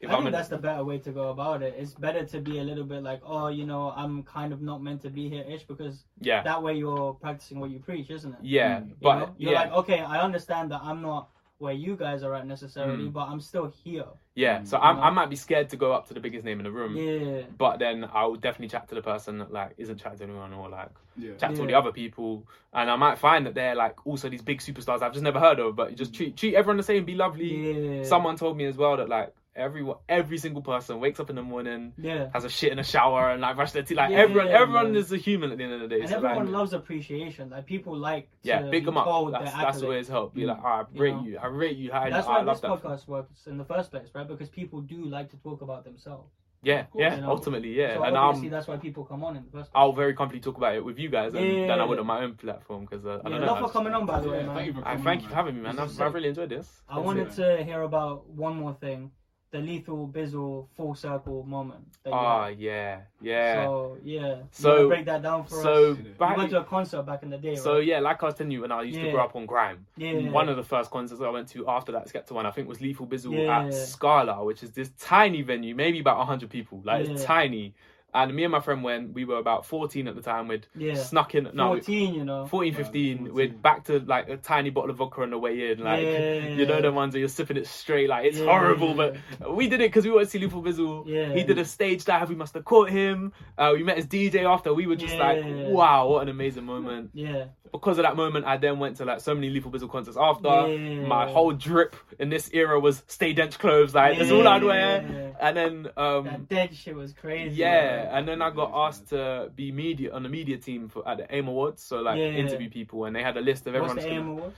if I I'm think in, that's the better way to go about it. It's better to be a little bit like, oh, you know, I'm kind of not meant to be here ish because yeah, that way you're practicing what you preach, isn't it? yeah, Mm. You but know? you're yeah, like, okay, I understand that I'm not where you guys are at necessarily, Mm. but I'm still here. yeah. So I'm. I might be scared to go up to the biggest name in the room. Yeah. But then I will definitely chat to the person that like isn't chatting to anyone or like Yeah. chat to all the other people, and I might find that they're like also these big superstars I've just never heard of. But just treat treat everyone the same, be lovely. Yeah. Someone told me as well that like everyone, every single person wakes up in the morning, Yeah. has a shit in a shower, and like brush their teeth. Like Yeah, everyone, everyone man. is a human at the end of the day. And so, everyone like, loves appreciation. Like people like to yeah, big be them up. told That's their that's accolades. always help. Be like, oh, I You rate know? you, I rate you highly. That's why I love this that. podcast works in the first place, right? Because people do like to talk about themselves. Yeah, course, yeah, you know. ultimately, yeah, so and obviously um, that's why people come on in the first place. I'll very comfortably talk about it with you guys and Yeah. than I would on my own platform because uh, I yeah, don't know. love for coming on, by the way, man. thank you for I thank on, you for having me, man. I've, I've really enjoyed this. I wanted to hear about one more thing, the lethal bizzle full circle moment. Ah, yeah, yeah. So yeah. So- break that down for So us. back, you went to a concert back in the day, so right? yeah, like I was telling you, when I used to grow up on grime, yeah. one of the first concerts I went to after that Skepta one, I think was Lethal Bizzle Yeah. at Scala, which is this tiny venue, maybe about hundred people, like it's tiny. And me and my friend went. We were about fourteen at the time. We'd yeah. snuck in. No, 14, you know. 14, Yeah, 15, 14. we'd back to like a tiny bottle of vodka on the way in. Like, Yeah. you know, the ones where you're sipping it straight. Like, it's Yeah. horrible, but we did it because we wanted to see Lethal Bizzle. Yeah. He did a stage dive. We must have caught him. Uh, we met his DJ after. We were just like, Yeah. wow, what an amazing moment. Yeah. Because of that moment, I then went to like so many Lethal Bizzle concerts after. Yeah. My whole drip in this era was stay dench clothes. Like, that's all I'd wear. Yeah. And then, um, That dead shit was crazy. yeah, man. and then I got asked to be media on the media team for at the AIM Awards, so like Yeah. interview people, and they had a list of What's everyone. the that's AM gonna- award?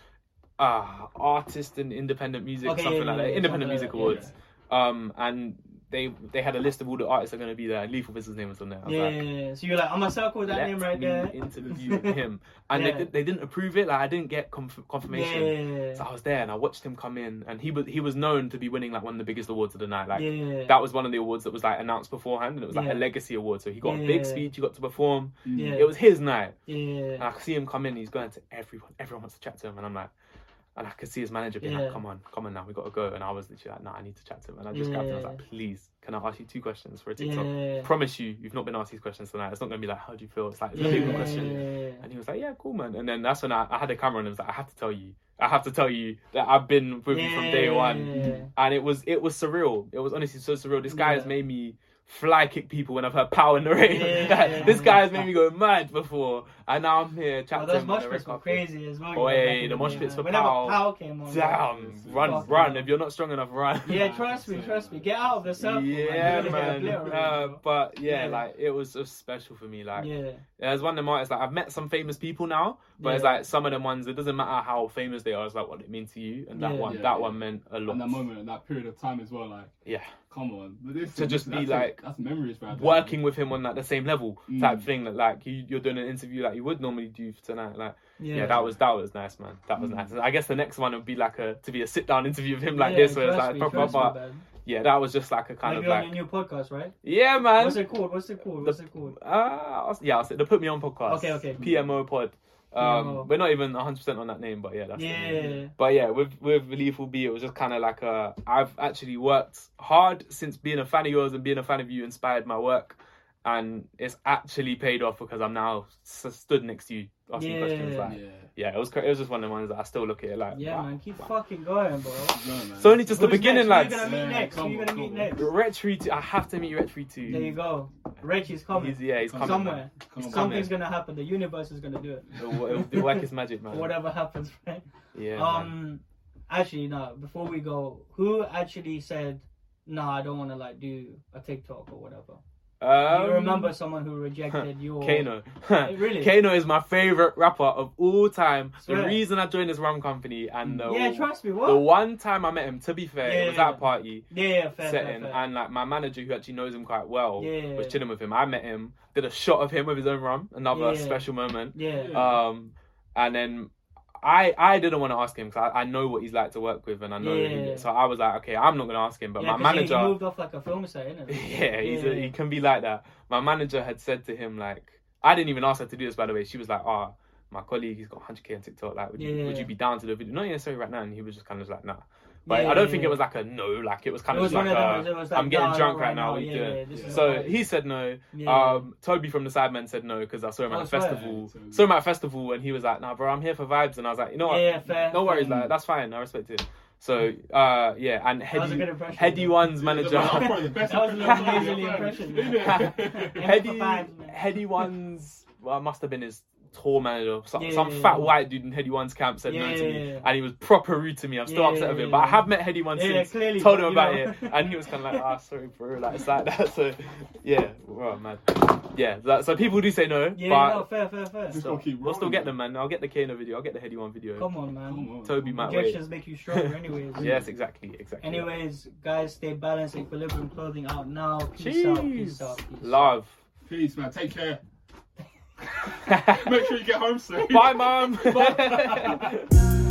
Ah, artist and independent music, Okay, something yeah, like yeah, that. yeah, Independent music awards. Um, and they they had a list of all the artists that are going to be there. Lethal Bizzle's name was on there. Was Yeah, like, yeah, yeah. So you're like, I'm gonna circle that name right there. interview him, and Yeah. they they didn't approve it. Like I didn't get conf- confirmation. Yeah, So I was there and I watched him come in, and he was he was known to be winning like one of the biggest awards of the night. Like that was one of the awards that was like announced beforehand, and it was like a legacy award. So he got a big speech, he got to perform. yeah, It was his night. And yeah, I see him come in, he's going to everyone. Everyone wants to chat to him. And I'm like, and I could see his manager being Yeah. like, come on, come on now, we got to go. And I was literally like, nah, I need to chat to him. And I just grabbed him. I was like, please, can I ask you two questions for a TikTok? yeah. Promise you, you've not been asked these questions tonight. It's not going to be like, how do you feel? It's like, it's a legal question. And he was like, yeah, cool, man. And then that's when I, I had a camera and I was like, I have to tell you. I have to tell you that I've been with you from day one. Yeah. And it was it was surreal. It was honestly so surreal. This guy has made me fly kick people when I've heard power in the rain. Yeah. this guy has made me go mad before. And now I'm here chatting those to him mosh the pits were crazy as well. you Oh, know, yeah, back the the mosh pits for Whenever Pow. Pow came on. Damn, run, Fuck, run. If you're not strong enough, run. Yeah, trust me, trust me. Get out of the circle. yeah, man. Man. Uh, but yeah, Yeah. like it was just special for me. Like, bro. yeah, as one of them artists, like I've met some famous people now, but it's like some of them ones. It doesn't matter how famous they are. It's like what it means to you, and that Yeah. one, Yeah, that yeah. one meant a lot. And that moment, and that period of time as well, like, Yeah. come on. This, To just that's be it. like, that's memories, right? there. working with him on like the same level Mm. type thing that like you, you're doing an interview like you would normally do for tonight like yeah. yeah. that was that was nice man that was Mm. nice i guess the next one would be like a to be a sit down interview with him like Yeah, this where it's like proper but yeah that was just like a kind Maybe of on like your new podcast, right? yeah man What's it called? What's it called? What's it called? uh yeah I'll say the put me on podcast Okay, okay. pmo pod um PMO. we're not even 100% on that name but yeah that's the. Yeah, But yeah, with with Lethal B, it was just kind of like a. I've actually worked hard since being a fan of yours and being a fan of you inspired my work, and it's actually paid off because I'm now s- stood next to you asking Yeah. questions. Like, Yeah. yeah, it was cra- it was just one of the ones that I still look at it like. yeah, wow, man. Keep wow. fucking going, bro. No, man. It's only just the beginning, next? lads. Who you gonna meet Yeah, next? Who come you on, gonna meet next? Retry two. I have to meet Retry too. There you go. Reggie's coming. He's yeah, he's coming. Somewhere. Come on, Something's coming. gonna happen. The universe is gonna do it. It'll, it'll, it'll work his magic, man. Whatever happens, right? Yeah. man. um, actually, no. Before we go, who actually said, "No, I don't want to like do a TikTok or whatever"? Um, you remember someone who rejected your? Kano. Really? Kano is my favorite rapper of all time. The reason I joined this rum company and the, Yeah, trust me. What? the one time I met him, to be fair, it was Yeah. at a party Yeah, yeah, fair, fair, setting, fair. and like my manager, who actually knows him quite well, Yeah. was chilling with him. I met him, did a shot of him with his own rum, another Yeah. special moment. yeah. Yeah. Um, and then I I didn't want to ask him because I, I know what he's like to work with and I know. Yeah, yeah, yeah. so I was like, okay, I'm not gonna ask him. But my manager, he moved off like a film set, innit? yeah, he's A, Yeah. he can be like that. My manager had said to him like, I didn't even ask her to do this by the way. She was like, ah, my colleague, he's got 100k on TikTok. Like, would you would you be down to the video? Not necessarily right now. And he was just kind of like, nah. But Yeah, I don't yeah, think yeah. it was like a no. Like it was kind It of was like, of uh, them. It was like, I'm getting nah, drunk not right now. What Yeah, you doing? yeah, So he said no. Yeah. Um, Toby from the Sidemen said no because I saw him Oh, at a festival. Yeah, Saw him at a festival and he was like, "Nah, bro, I'm here for vibes." And I was like, "You know what? Yeah, fair, no worries, fair. like that's fine. I respect it." So uh, yeah, and That was a Headie. Headie. One's manager. That was probably the best That was impression an amazing impression. Headie, for vibes, man. Headie One's well, must have been his tour manager. Some, Yeah, some yeah, fat yeah. white dude in Headie One's camp said no to me, yeah. and he was proper rude to me. I'm still Yeah, upset of yeah, him, but I have met Headie One Yeah, since. clearly, told him about know. it, and he was kind of like, "Ah, sorry, bro." Like it's like that. So yeah, well, man, yeah. that- so people do say no, Yeah, but no, fair, fair, fair. Just so, gotta keep we'll still get them, man. I'll get the Kano video. I'll get the Headie One video. Come on, man. Come on. Toby might wait. Injections make you stronger, anyways. Yes, exactly, exactly. Anyways, guys, stay balanced. Equilibrium clothing out now. Peace out. Peace out. Peace out. Love. Peace, man. Take care. Make sure you get home safe. Bye, mom.